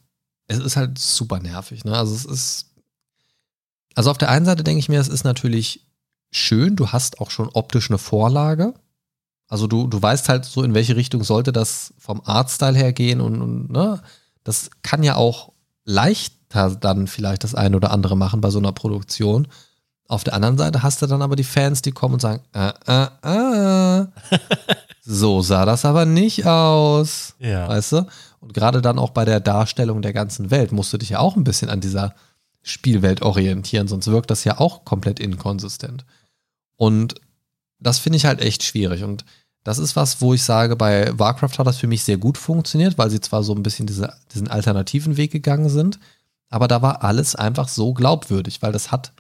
es ist halt super nervig. Ne? Also es ist, also auf der einen Seite denke ich mir, es ist natürlich schön, du hast auch schon optisch eine Vorlage. Also du, du weißt halt so, in welche Richtung sollte das vom Artstyle her gehen und, und ne, das kann ja auch leichter dann vielleicht das eine oder andere machen bei so einer Produktion. Auf der anderen Seite hast du dann aber die Fans, die kommen und sagen, äh, äh, äh, so sah das aber nicht aus. Ja. Weißt du? Und gerade dann auch bei der Darstellung der ganzen Welt musst du dich ja auch ein bisschen an dieser Spielwelt orientieren, sonst wirkt das ja auch komplett inkonsistent. Und das finde ich halt echt schwierig. Und das ist was, wo ich sage, bei Warcraft hat das für mich sehr gut funktioniert, weil sie zwar so ein bisschen diese, diesen alternativen Weg gegangen sind, aber da war alles einfach so glaubwürdig, weil das hat,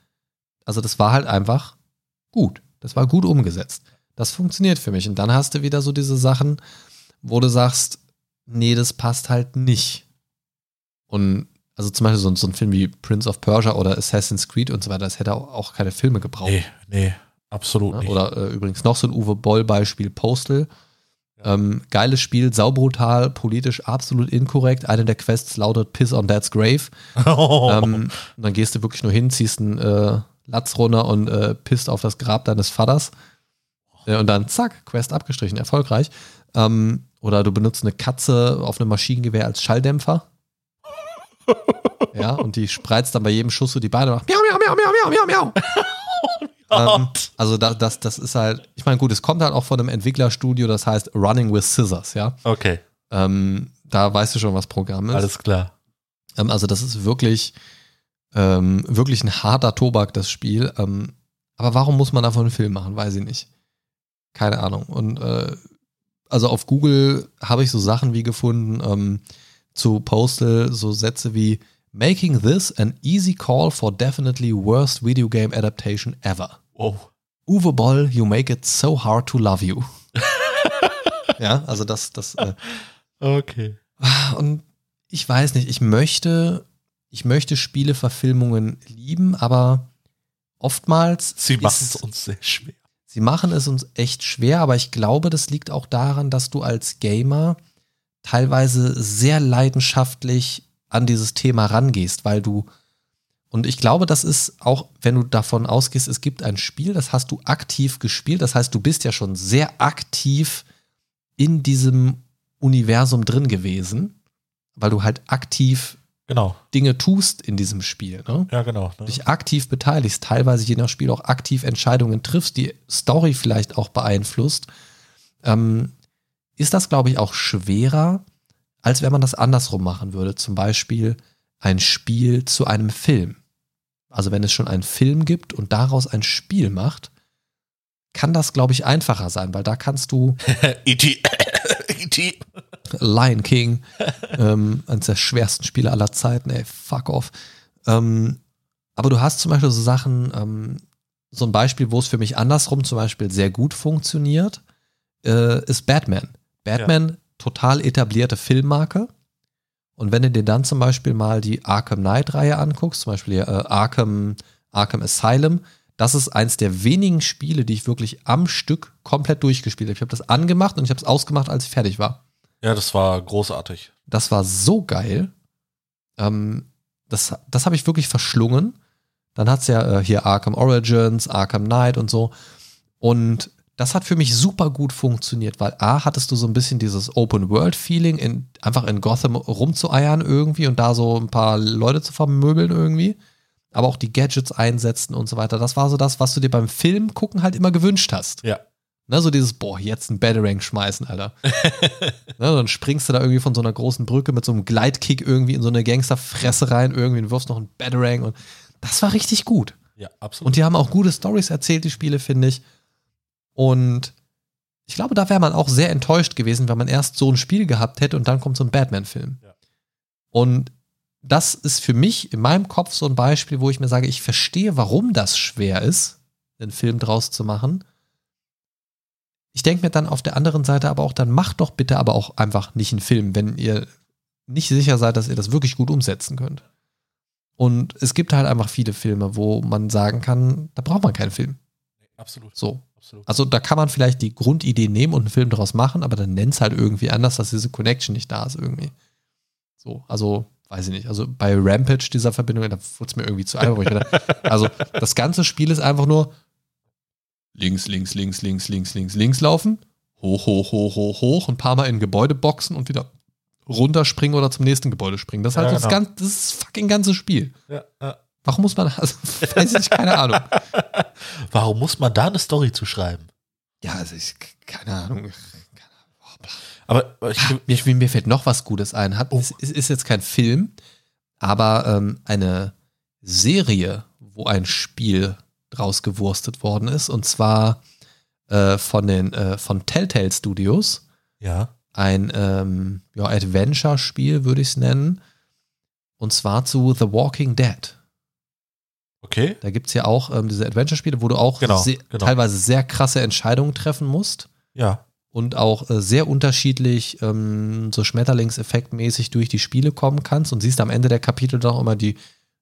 also das war halt einfach gut. Das war gut umgesetzt. Das funktioniert für mich. Und dann hast du wieder so diese Sachen, wo du sagst, nee, das passt halt nicht. Und also zum Beispiel so, so ein Film wie Prince of Persia oder Assassin's Creed und so weiter, das hätte auch, keine Filme gebraucht. Nee, nee, absolut Ne? nicht. Oder äh, übrigens noch so ein Uwe Boll-Beispiel, Postal. Ähm, geiles Spiel, saubrutal, politisch absolut inkorrekt. Eine der Quests lautet Piss on Dad's Grave. Oh. Ähm, und dann gehst du wirklich nur hin, ziehst einen äh, Latz runter und äh, pisst auf das Grab deines Vaters. Äh, und dann zack, Quest abgestrichen, erfolgreich. Ähm, oder du benutzt eine Katze auf einem Maschinengewehr als Schalldämpfer. ja, und die spreizt dann bei jedem Schuss so die Beine und macht miau, miau, miau, miau, miau, miau, miau. Ähm, also da, das, das ist halt, ich meine, gut, es kommt halt auch von einem Entwicklerstudio, das heißt Running with Scissors, ja. okay, Ähm, da weißt du schon, was Programm ist. alles klar. Ähm, also das ist wirklich, ähm, wirklich ein harter Tobak, das Spiel. Ähm, aber warum muss man davon einen Film machen? Weiß ich nicht. Keine Ahnung. Und äh, also auf Google habe ich so Sachen wie gefunden ähm, zu Postal, so Sätze wie Making this an easy call for definitely worst video game adaptation ever. Wow. Uwe Boll, you make it so hard to love you. ja, also das, das, äh, Okay. und ich weiß nicht, ich möchte, ich möchte Spieleverfilmungen lieben, aber oftmals. Sie machen es uns sehr schwer. Sie machen es uns echt schwer, aber ich glaube, das liegt auch daran, dass du als Gamer teilweise sehr leidenschaftlich an dieses Thema rangehst, weil du und ich glaube, das ist auch, wenn du davon ausgehst, es gibt ein Spiel, das hast du aktiv gespielt, das heißt, du bist ja schon sehr aktiv in diesem Universum drin gewesen, weil du halt aktiv Genau. Dinge tust in diesem Spiel. Ne? Ja, genau. Ne? dich aktiv beteiligst, teilweise je nach Spiel auch aktiv Entscheidungen triffst, die Story vielleicht auch beeinflusst, ähm, ist das, glaube ich, auch schwerer, als wenn man das andersrum machen würde. Zum Beispiel ein Spiel zu einem Film. Also wenn es schon einen Film gibt und daraus ein Spiel macht, kann das, glaube ich, einfacher sein, weil da kannst du E.T. E.T. Lion King, ähm, eines der schwersten Spiele aller Zeiten, ey, fuck off. Ähm, aber du hast zum Beispiel so Sachen, ähm, so ein Beispiel, wo es für mich andersrum zum Beispiel sehr gut funktioniert, äh, ist Batman. Batman, total etablierte Filmmarke. Und wenn du dir dann zum Beispiel mal die Arkham Knight-Reihe anguckst, zum Beispiel äh, Arkham, Arkham Asylum, das ist eins der wenigen Spiele, die ich wirklich am Stück komplett durchgespielt habe. Ich habe das angemacht und ich habe es ausgemacht, als ich fertig war. Ja, das war großartig. Das war so geil. Ähm, das das habe ich wirklich verschlungen. Dann hat es ja äh, hier Arkham Origins, Arkham Knight und so. Und das hat für mich super gut funktioniert, weil A, hattest du so ein bisschen dieses Open-World-Feeling, in, einfach in Gotham rumzueiern irgendwie und da so ein paar Leute zu vermöbeln irgendwie. Aber auch die Gadgets einsetzen und so weiter. Das war so das, was du dir beim Film gucken halt immer gewünscht hast. Ja. Ne, so dieses, boah, jetzt ein Batarang schmeißen, Alter. ne, dann springst du da irgendwie von so einer großen Brücke mit so einem Gleitkick irgendwie in so eine Gangsterfresse rein, irgendwie und wirfst noch einen Batarang und das war richtig gut. Ja, absolut. Und die haben auch gute Stories erzählt, die Spiele, finde ich. Und ich glaube, da wäre man auch sehr enttäuscht gewesen, wenn man erst so ein Spiel gehabt hätte und dann kommt so ein Batman-Film. Ja. Und das ist für mich in meinem Kopf so ein Beispiel, wo ich mir sage, ich verstehe, warum das schwer ist, einen Film draus zu machen. Ich denke mir dann auf der anderen Seite aber auch, dann macht doch bitte aber auch einfach nicht einen Film, wenn ihr nicht sicher seid, dass ihr das wirklich gut umsetzen könnt. Und es gibt halt einfach viele Filme, wo man sagen kann, da braucht man keinen Film. absolut. So. absolut. Also da kann man vielleicht die Grundidee nehmen und einen Film daraus machen, aber dann nennt es halt irgendwie anders, dass diese Connection nicht da ist irgendwie. So, also weiß ich nicht. Also bei Rampage dieser Verbindung, da wurde es mir irgendwie zu dachte, also das ganze Spiel ist einfach nur links, links, links, links, links, links, links laufen, hoch, hoch, hoch, hoch, hoch, ein paar Mal in Gebäude boxen und wieder runterspringen oder zum nächsten Gebäude springen. Das ist halt Ja, das, genau. ganze, das ist das fucking ganze Spiel. Ja, ja. Warum muss man, also, weiß ich, keine Ahnung. Warum muss man da eine Story zu schreiben? Ja, also ich, keine Ahnung. Aber ich, Mir, mir, mir fällt noch was Gutes ein. Hat, Oh. es, es ist jetzt kein Film, aber ähm, eine Serie, wo ein Spiel draus gewurstet worden ist. Und zwar äh, von den äh, von Telltale Studios. ja. Ein ähm, ja, Adventure-Spiel, würde ich es nennen. Und zwar zu The Walking Dead. Okay. Da gibt es ja auch ähm, diese Adventure-Spiele, wo du auch Genau, sehr, genau. teilweise sehr krasse Entscheidungen treffen musst. Ja. und auch äh, sehr unterschiedlich ähm, so Schmetterlingseffektmäßig durch die Spiele kommen kannst und siehst am Ende der Kapitel auch immer die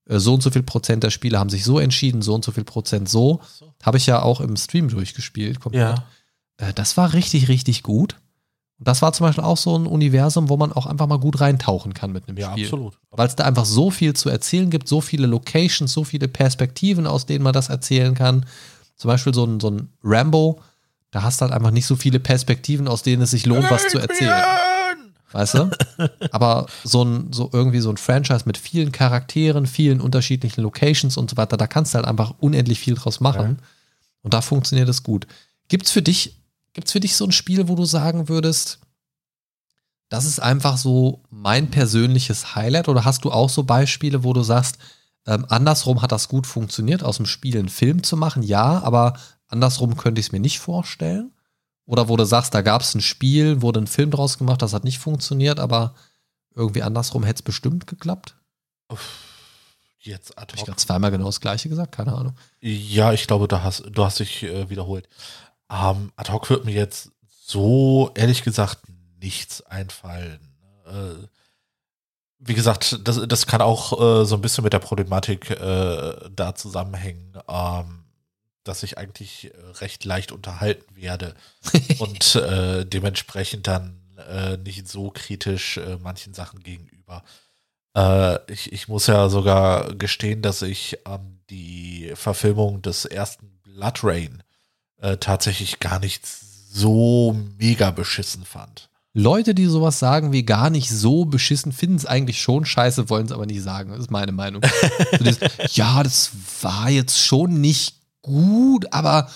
so und so viel Prozent der Spiele haben sich so entschieden, so und so viel Prozent so. Habe ich ja auch im Stream durchgespielt. komplett. Ja. Äh, das war richtig, richtig gut. Und das war zum Beispiel auch so ein Universum, wo man auch einfach mal gut reintauchen kann mit einem Ja, Spiel. absolut. Weil es da einfach so viel zu erzählen gibt, so viele Locations, so viele Perspektiven, aus denen man das erzählen kann. Zum Beispiel so ein, so ein Rambo, da hast du halt einfach nicht so viele Perspektiven, aus denen es sich lohnt, was zu erzählen. Weißt du? Aber so ein, so irgendwie so ein Franchise mit vielen Charakteren, vielen unterschiedlichen Locations und so weiter, da kannst du halt einfach unendlich viel draus machen. Und da funktioniert es gut. Gibt's für dich, gibt's für dich so ein Spiel, wo du sagen würdest, das ist einfach so mein persönliches Highlight? Oder hast du auch so Beispiele, wo du sagst, ähm, andersrum hat das gut funktioniert, aus dem Spiel einen Film zu machen? Ja, aber andersrum könnte ich es mir nicht vorstellen. Oder wo du sagst, da gab es ein Spiel, wurde ein Film draus gemacht, das hat nicht funktioniert, aber irgendwie andersrum hätte es bestimmt geklappt. Jetzt ad Habe ich hoc. gerade zweimal genau das gleiche gesagt? Keine Ahnung. Ja, ich glaube, da hast, du hast dich äh, wiederholt. Ähm, ad hoc wird mir jetzt so ehrlich gesagt nichts einfallen. Äh, wie gesagt, das, das kann auch äh, so ein bisschen mit der Problematik äh, da zusammenhängen, ähm, dass ich eigentlich äh, recht leicht unterhalten werde und äh, dementsprechend dann äh, nicht so kritisch äh, manchen Sachen gegenüber. Äh, ich, ich muss ja sogar gestehen, dass ich ähm, die Verfilmung des ersten Blood Rain äh, tatsächlich gar nicht so mega beschissen fand. Leute, die sowas sagen wie gar nicht so beschissen, finden es eigentlich schon scheiße, wollen es aber nicht sagen. Das ist meine Meinung. so dieses, ja, das war jetzt schon nicht gut, aber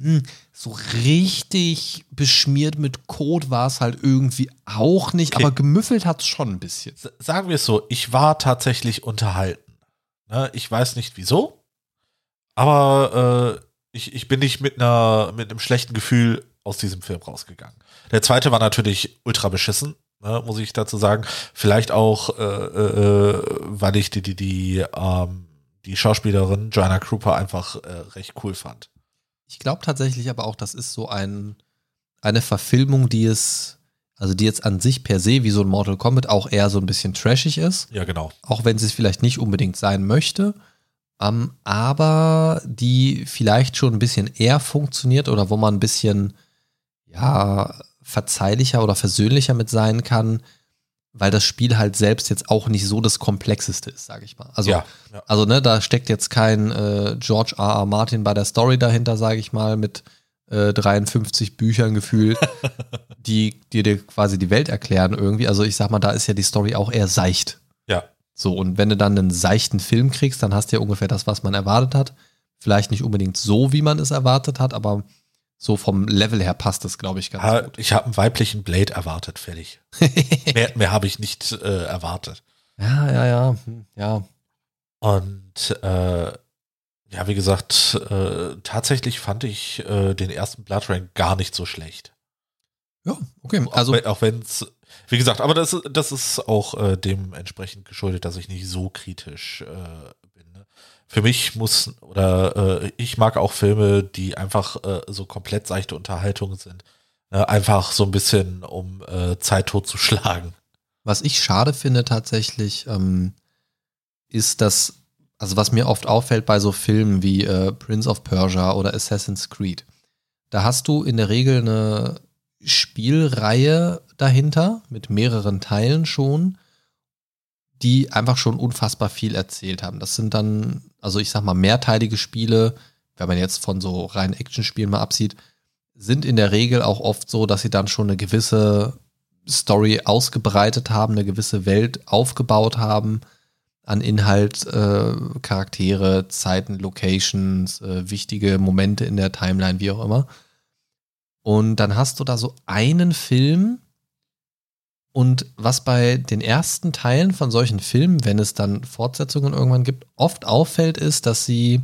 hm, so richtig beschmiert mit Kot war es halt irgendwie auch nicht, Okay. aber gemüffelt hat es schon ein bisschen. S- Sagen wir es so, ich war tatsächlich unterhalten. Ne, ich weiß nicht wieso, aber äh, ich, ich bin nicht mit einer mit einem schlechten Gefühl aus diesem Film rausgegangen. Der zweite war natürlich ultra beschissen, ne, muss ich dazu sagen. Vielleicht auch, äh, äh, weil ich die, die, die, ähm, die Schauspielerin Joanna Krupa einfach äh, recht cool fand. Ich glaube tatsächlich aber auch, das ist so ein, eine Verfilmung, die es, also die jetzt an sich per se wie so ein Mortal Kombat auch eher so ein bisschen trashig ist. Ja, genau. Auch wenn sie es vielleicht nicht unbedingt sein möchte. Ähm, aber die vielleicht schon ein bisschen eher funktioniert oder wo man ein bisschen, ja, verzeihlicher oder versöhnlicher mit sein kann, weil das Spiel halt selbst jetzt auch nicht so das Komplexeste ist, sage ich mal. Also, Ja, ja. also ne, da steckt jetzt kein äh, George R. R. Martin bei der Story dahinter, sage ich mal, mit äh, 53 Büchern gefühlt, die, die dir quasi die Welt erklären irgendwie. Also ich sag mal, da ist ja die Story auch eher seicht. Ja. So, und wenn du dann einen seichten Film kriegst, dann hast du ja ungefähr das, was man erwartet hat. Vielleicht nicht unbedingt so, wie man es erwartet hat, aber so vom Level her passt es, glaube ich, ganz Ha- gut. Ich habe einen weiblichen Blade erwartet, fertig. mehr mehr habe ich nicht äh, erwartet. Ja, ja, ja, hm, ja. Und äh, ja, wie gesagt, äh, tatsächlich fand ich äh, den ersten Blood Rain gar nicht so schlecht. Ja, okay. Also, auch wenn es, wie gesagt, aber das, das ist auch äh, dementsprechend geschuldet, dass ich nicht so kritisch äh? Für mich muss, oder äh, ich mag auch Filme, die einfach äh, so komplett seichte Unterhaltung sind. Ne? Einfach so ein bisschen, um äh, Zeit totzuschlagen. was ich schade finde tatsächlich, ähm, ist, dass, also was mir oft auffällt bei so Filmen wie äh, Prince of Persia oder Assassin's Creed, da hast du in der Regel eine Spielreihe dahinter mit mehreren Teilen schon, die einfach schon unfassbar viel erzählt haben. Das sind dann, also ich sag mal, mehrteilige Spiele, wenn man jetzt von so rein Actionspielen mal absieht, sind in der Regel auch oft so, dass sie dann schon eine gewisse Story ausgebreitet haben, eine gewisse Welt aufgebaut haben, an Inhalt, äh, Charaktere, Zeiten, Locations, äh, wichtige Momente in der Timeline, wie auch immer. Und dann hast du da so einen Film. Und was bei den ersten Teilen von solchen Filmen, wenn es dann Fortsetzungen irgendwann gibt, oft auffällt, ist, dass sie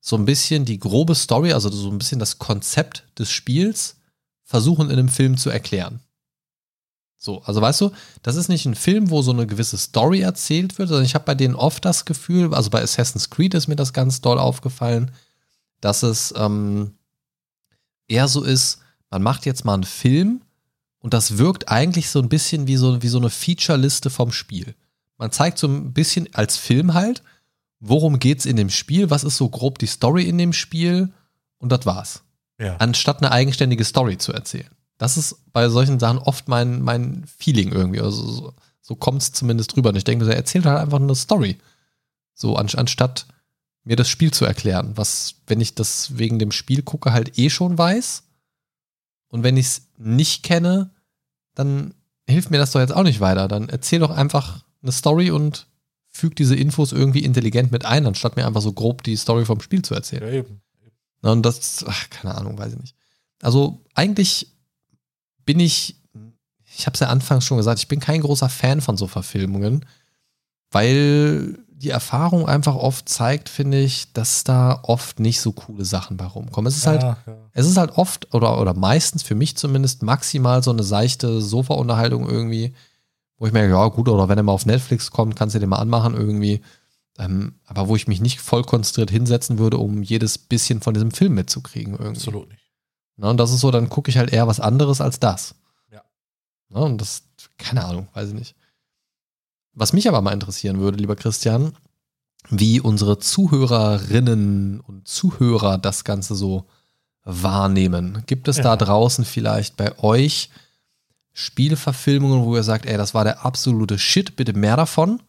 so ein bisschen die grobe Story, also so ein bisschen das Konzept des Spiels, versuchen in einem Film zu erklären. So, also weißt du, das ist nicht ein Film, wo so eine gewisse Story erzählt wird, sondern ich habe bei denen oft das Gefühl, also bei Assassin's Creed ist mir das ganz doll aufgefallen, dass es ähm, eher so ist, man macht jetzt mal einen Film und das wirkt eigentlich so ein bisschen wie so, wie so eine Feature-Liste vom Spiel. Man zeigt so ein bisschen als Film halt, worum geht's in dem Spiel, was ist so grob die Story in dem Spiel und das war's Ja. anstatt eine eigenständige Story zu erzählen. Das ist bei solchen Sachen oft mein, mein Feeling irgendwie. Also so, so kommt es zumindest drüber. Und ich denke, er erzählt halt einfach eine Story. So, an, anstatt mir das Spiel zu erklären, was, wenn ich das wegen dem Spiel gucke, halt eh schon weiß. Und wenn ich es nicht kenne, dann hilft mir das doch jetzt auch nicht weiter. Dann erzähl doch einfach eine Story und füg diese Infos irgendwie intelligent mit ein, anstatt mir einfach so grob die Story vom Spiel zu erzählen. Ja, eben. Und das, ach, keine Ahnung, weiß ich nicht. Also eigentlich bin ich, ich habe es ja anfangs schon gesagt, ich bin kein großer Fan von so Verfilmungen, weil die Erfahrung einfach oft zeigt, finde ich, dass da oft nicht so coole Sachen bei rumkommen. Es ist halt, ja, ja. es ist halt oft oder, oder meistens für mich zumindest maximal so eine seichte Sofa-Unterhaltung irgendwie, wo ich merke, ja gut, oder wenn er mal auf Netflix kommt, kannst du den mal anmachen irgendwie. Ähm, aber wo ich mich nicht voll konzentriert hinsetzen würde, um jedes bisschen von diesem Film mitzukriegen irgendwie. absolut nicht. Na, und das ist so, dann gucke ich halt eher was anderes als das. Ja. Na, und das, keine Ahnung, weiß ich nicht. Was mich aber mal interessieren würde, lieber Christian, wie unsere Zuhörerinnen und Zuhörer das Ganze so wahrnehmen. Gibt es Ja. da draußen vielleicht bei euch Spielverfilmungen, wo ihr sagt, ey, das war der absolute Shit, bitte mehr davon?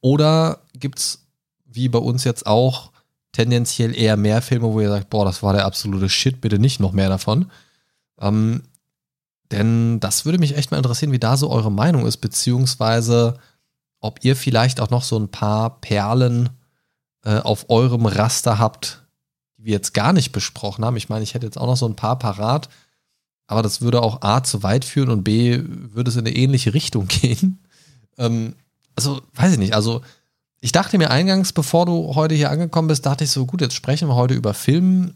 Oder gibt es, wie bei uns jetzt auch, tendenziell eher mehr Filme, wo ihr sagt, boah, das war der absolute Shit, bitte nicht noch mehr davon? Ähm, denn das würde mich echt mal interessieren, wie da so eure Meinung ist, beziehungsweise ob ihr vielleicht auch noch so ein paar Perlen äh, auf eurem Raster habt, die wir jetzt gar nicht besprochen haben. Ich meine, ich hätte jetzt auch noch so ein paar parat, aber das würde auch A zu weit führen und B würde es in eine ähnliche Richtung gehen. Ähm, also, weiß ich nicht. Also, ich dachte mir eingangs, bevor du heute hier angekommen bist, dachte ich so, gut, jetzt sprechen wir heute über Film,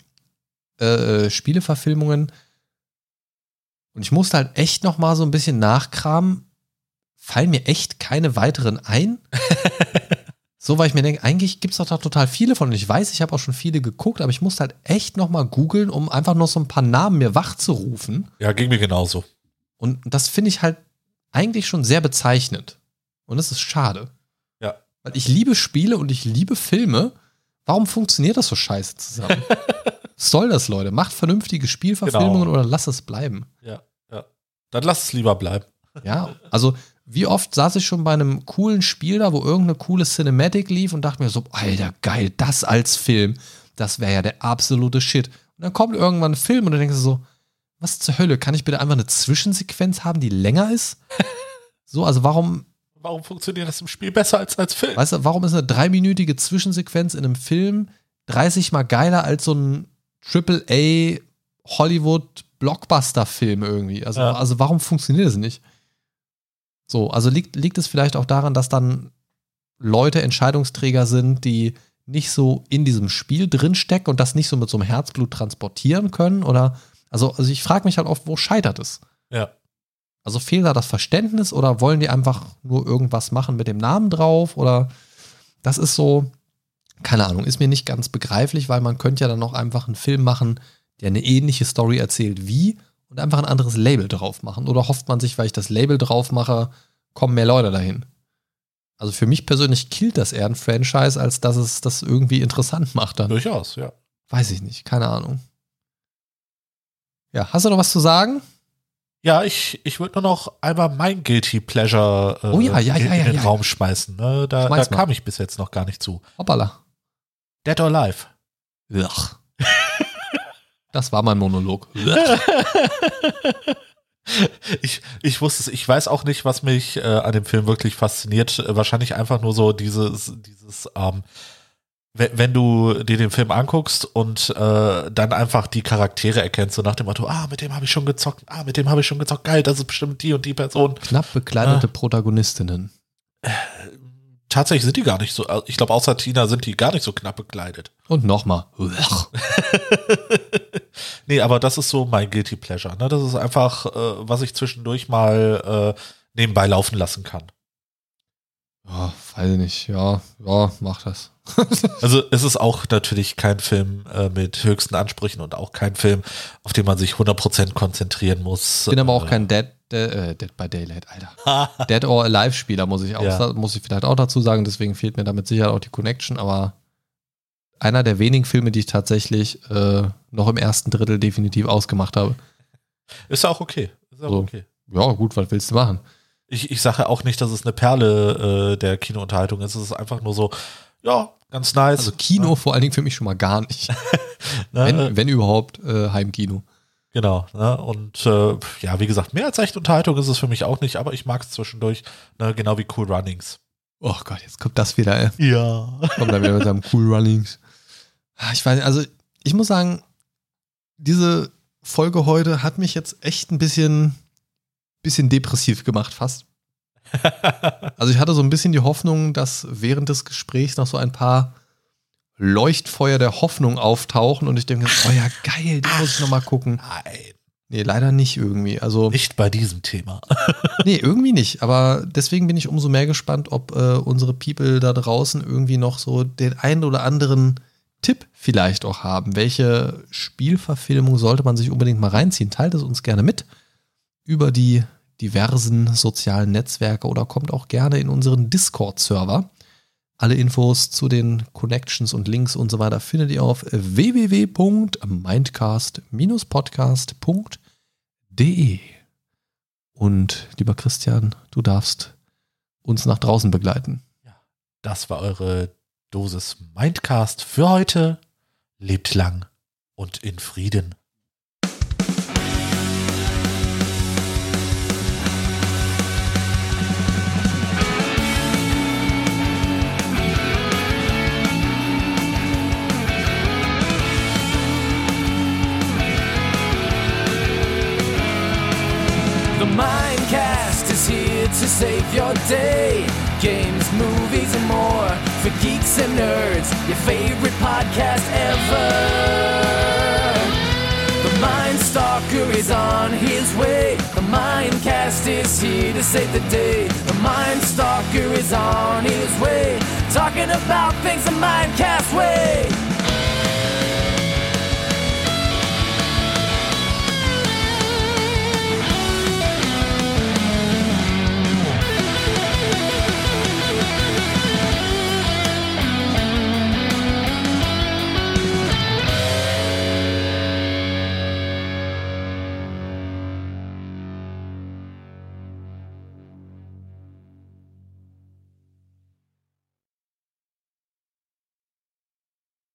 äh, Spieleverfilmungen. Und ich musste halt echt noch mal so ein bisschen nachkramen. Fallen mir echt keine weiteren ein. so, weil ich mir denke, eigentlich gibt es doch da total viele von. Und ich weiß, ich habe auch schon viele geguckt, aber ich musste halt echt noch mal googeln, um einfach noch so ein paar Namen mir wach zu rufen. Ja, ging mir genauso. Und das finde ich halt eigentlich schon sehr bezeichnend. Und das ist schade. Ja. Weil ich liebe Spiele und ich liebe Filme. Warum funktioniert das so scheiße zusammen? Was soll das, Leute? Macht vernünftige Spielverfilmungen Genau. oder lasst es bleiben. Ja, ja. Dann lass es lieber bleiben. Ja, also wie oft saß ich schon bei einem coolen Spiel da, wo irgendeine coole Cinematic lief und dachte mir so, Alter, geil, das als Film, das wäre ja der absolute Shit. Und dann kommt irgendwann ein Film und du denkst so, was zur Hölle, kann ich bitte einfach eine Zwischensequenz haben, die länger ist? So, also warum, Warum funktioniert das im Spiel besser als als Film? weißt du, warum ist eine dreiminütige Zwischensequenz in einem Film 30 mal geiler als so ein Triple-A Hollywood-Blockbuster-Film irgendwie? Also, Ja. also warum funktioniert das nicht? So, also liegt, liegt es vielleicht auch daran, dass dann Leute Entscheidungsträger sind, die nicht so in diesem Spiel drinstecken und das nicht so mit so einem Herzblut transportieren können? Oder, also, also ich frage mich halt oft, wo scheitert es? Ja. Also fehlt da das Verständnis oder wollen die einfach nur irgendwas machen mit dem Namen drauf? Oder das ist so, keine Ahnung, ist mir nicht ganz begreiflich, weil man könnte ja dann auch einfach einen Film machen, der eine ähnliche Story erzählt wie und einfach ein anderes Label drauf machen. Oder hofft man sich, weil ich das Label drauf mache, kommen mehr Leute dahin? Also für mich persönlich killt das eher ein Franchise, als dass es das irgendwie interessant macht dann. Durchaus, ja. Weiß ich nicht, keine Ahnung. Ja, hast du noch was zu sagen? Ja, ich, ich würde nur noch einmal mein Guilty Pleasure äh, Oh ja, ja, in, ja, ja, in den. Raum schmeißen. Ne? Da, da Schmeiß mal. kam ich bis jetzt noch gar nicht zu. Hoppala. Dead or Alive. Ugh. Das war mein Monolog. Ich, ich wusste es, ich weiß auch nicht, was mich äh, an dem Film wirklich fasziniert. Äh, wahrscheinlich einfach nur so dieses, dieses, ähm, wenn, du dir den Film anguckst und äh, dann einfach die Charaktere erkennst, so nach dem Motto, ah, mit dem habe ich schon gezockt, ah, mit dem habe ich schon gezockt, geil, das ist bestimmt die und die Person. Knapp bekleidete Ah. Protagonistinnen. Tatsächlich sind die gar nicht so, äh, ich glaube, außer Tina sind die gar nicht so knapp bekleidet. Und nochmal. Nee, aber das ist so mein Guilty Pleasure. Ne? Das ist einfach, äh, was ich zwischendurch mal äh, nebenbei laufen lassen kann. Ja, weiß ich nicht. Ja, ja, mach das. Also es ist auch natürlich kein Film äh, mit höchsten Ansprüchen und auch kein Film, auf den man sich 100% konzentrieren muss. Ich bin aber auch Äh, kein Dead, äh, Dead by Daylight, Alter. Dead or Alive Spieler, muss ich auch, Ja. muss ich vielleicht auch dazu sagen. Deswegen fehlt mir damit sicher auch die Connection. Aber einer der wenigen Filme, die ich tatsächlich äh, noch im ersten Drittel definitiv ausgemacht habe. Ist ja auch okay. Ist auch So. okay. Ja, gut, was willst du machen? Ich, ich sage auch nicht, dass es eine Perle äh, der Kinounterhaltung ist. Es ist einfach nur so, ja, ganz nice. Also Kino vor allen Dingen für mich schon mal gar nicht. ne? Wenn, wenn überhaupt, äh, Heimkino. Genau. Ne? Und äh, ja, wie gesagt, mehr als echte Unterhaltung ist es für mich auch nicht, aber ich mag es zwischendurch, ne? genau wie Cool Runnings. Oh Gott, jetzt kommt das wieder, ey. Ja. Kommt dann wieder mit seinem Cool Runnings. Ah, Ich weiß also ich muss sagen, diese Folge heute hat mich jetzt echt ein bisschen, bisschen depressiv gemacht, fast. Also ich hatte so ein bisschen die Hoffnung, dass während des Gesprächs noch so ein paar Leuchtfeuer der Hoffnung auftauchen und ich denke, oh ja, geil, die muss ich nochmal gucken. Nein, Nee, leider nicht irgendwie. Also, nicht bei diesem Thema. nee, irgendwie nicht. Aber deswegen bin ich umso mehr gespannt, ob äh, unsere People da draußen irgendwie noch so den einen oder anderen Tipp vielleicht auch haben. Welche Spielverfilmung sollte man sich unbedingt mal reinziehen? Teilt es uns gerne mit über die diversen sozialen Netzwerke oder kommt auch gerne in unseren Discord-Server. Alle Infos zu den Connections und Links und so weiter findet ihr auf www.mindcast-podcast.de. Und lieber Christian, du darfst uns nach draußen begleiten. Das war eure Dosis Mindcast für heute. Lebt lang und in Frieden. The Mindcast is here to save your day. Games, movies, for geeks and nerds. Your favorite podcast ever. The Mind Stalker is on his way. The Mindcast is here to save the day. The Mind Stalker is on his way. Talking about things the Mindcast way.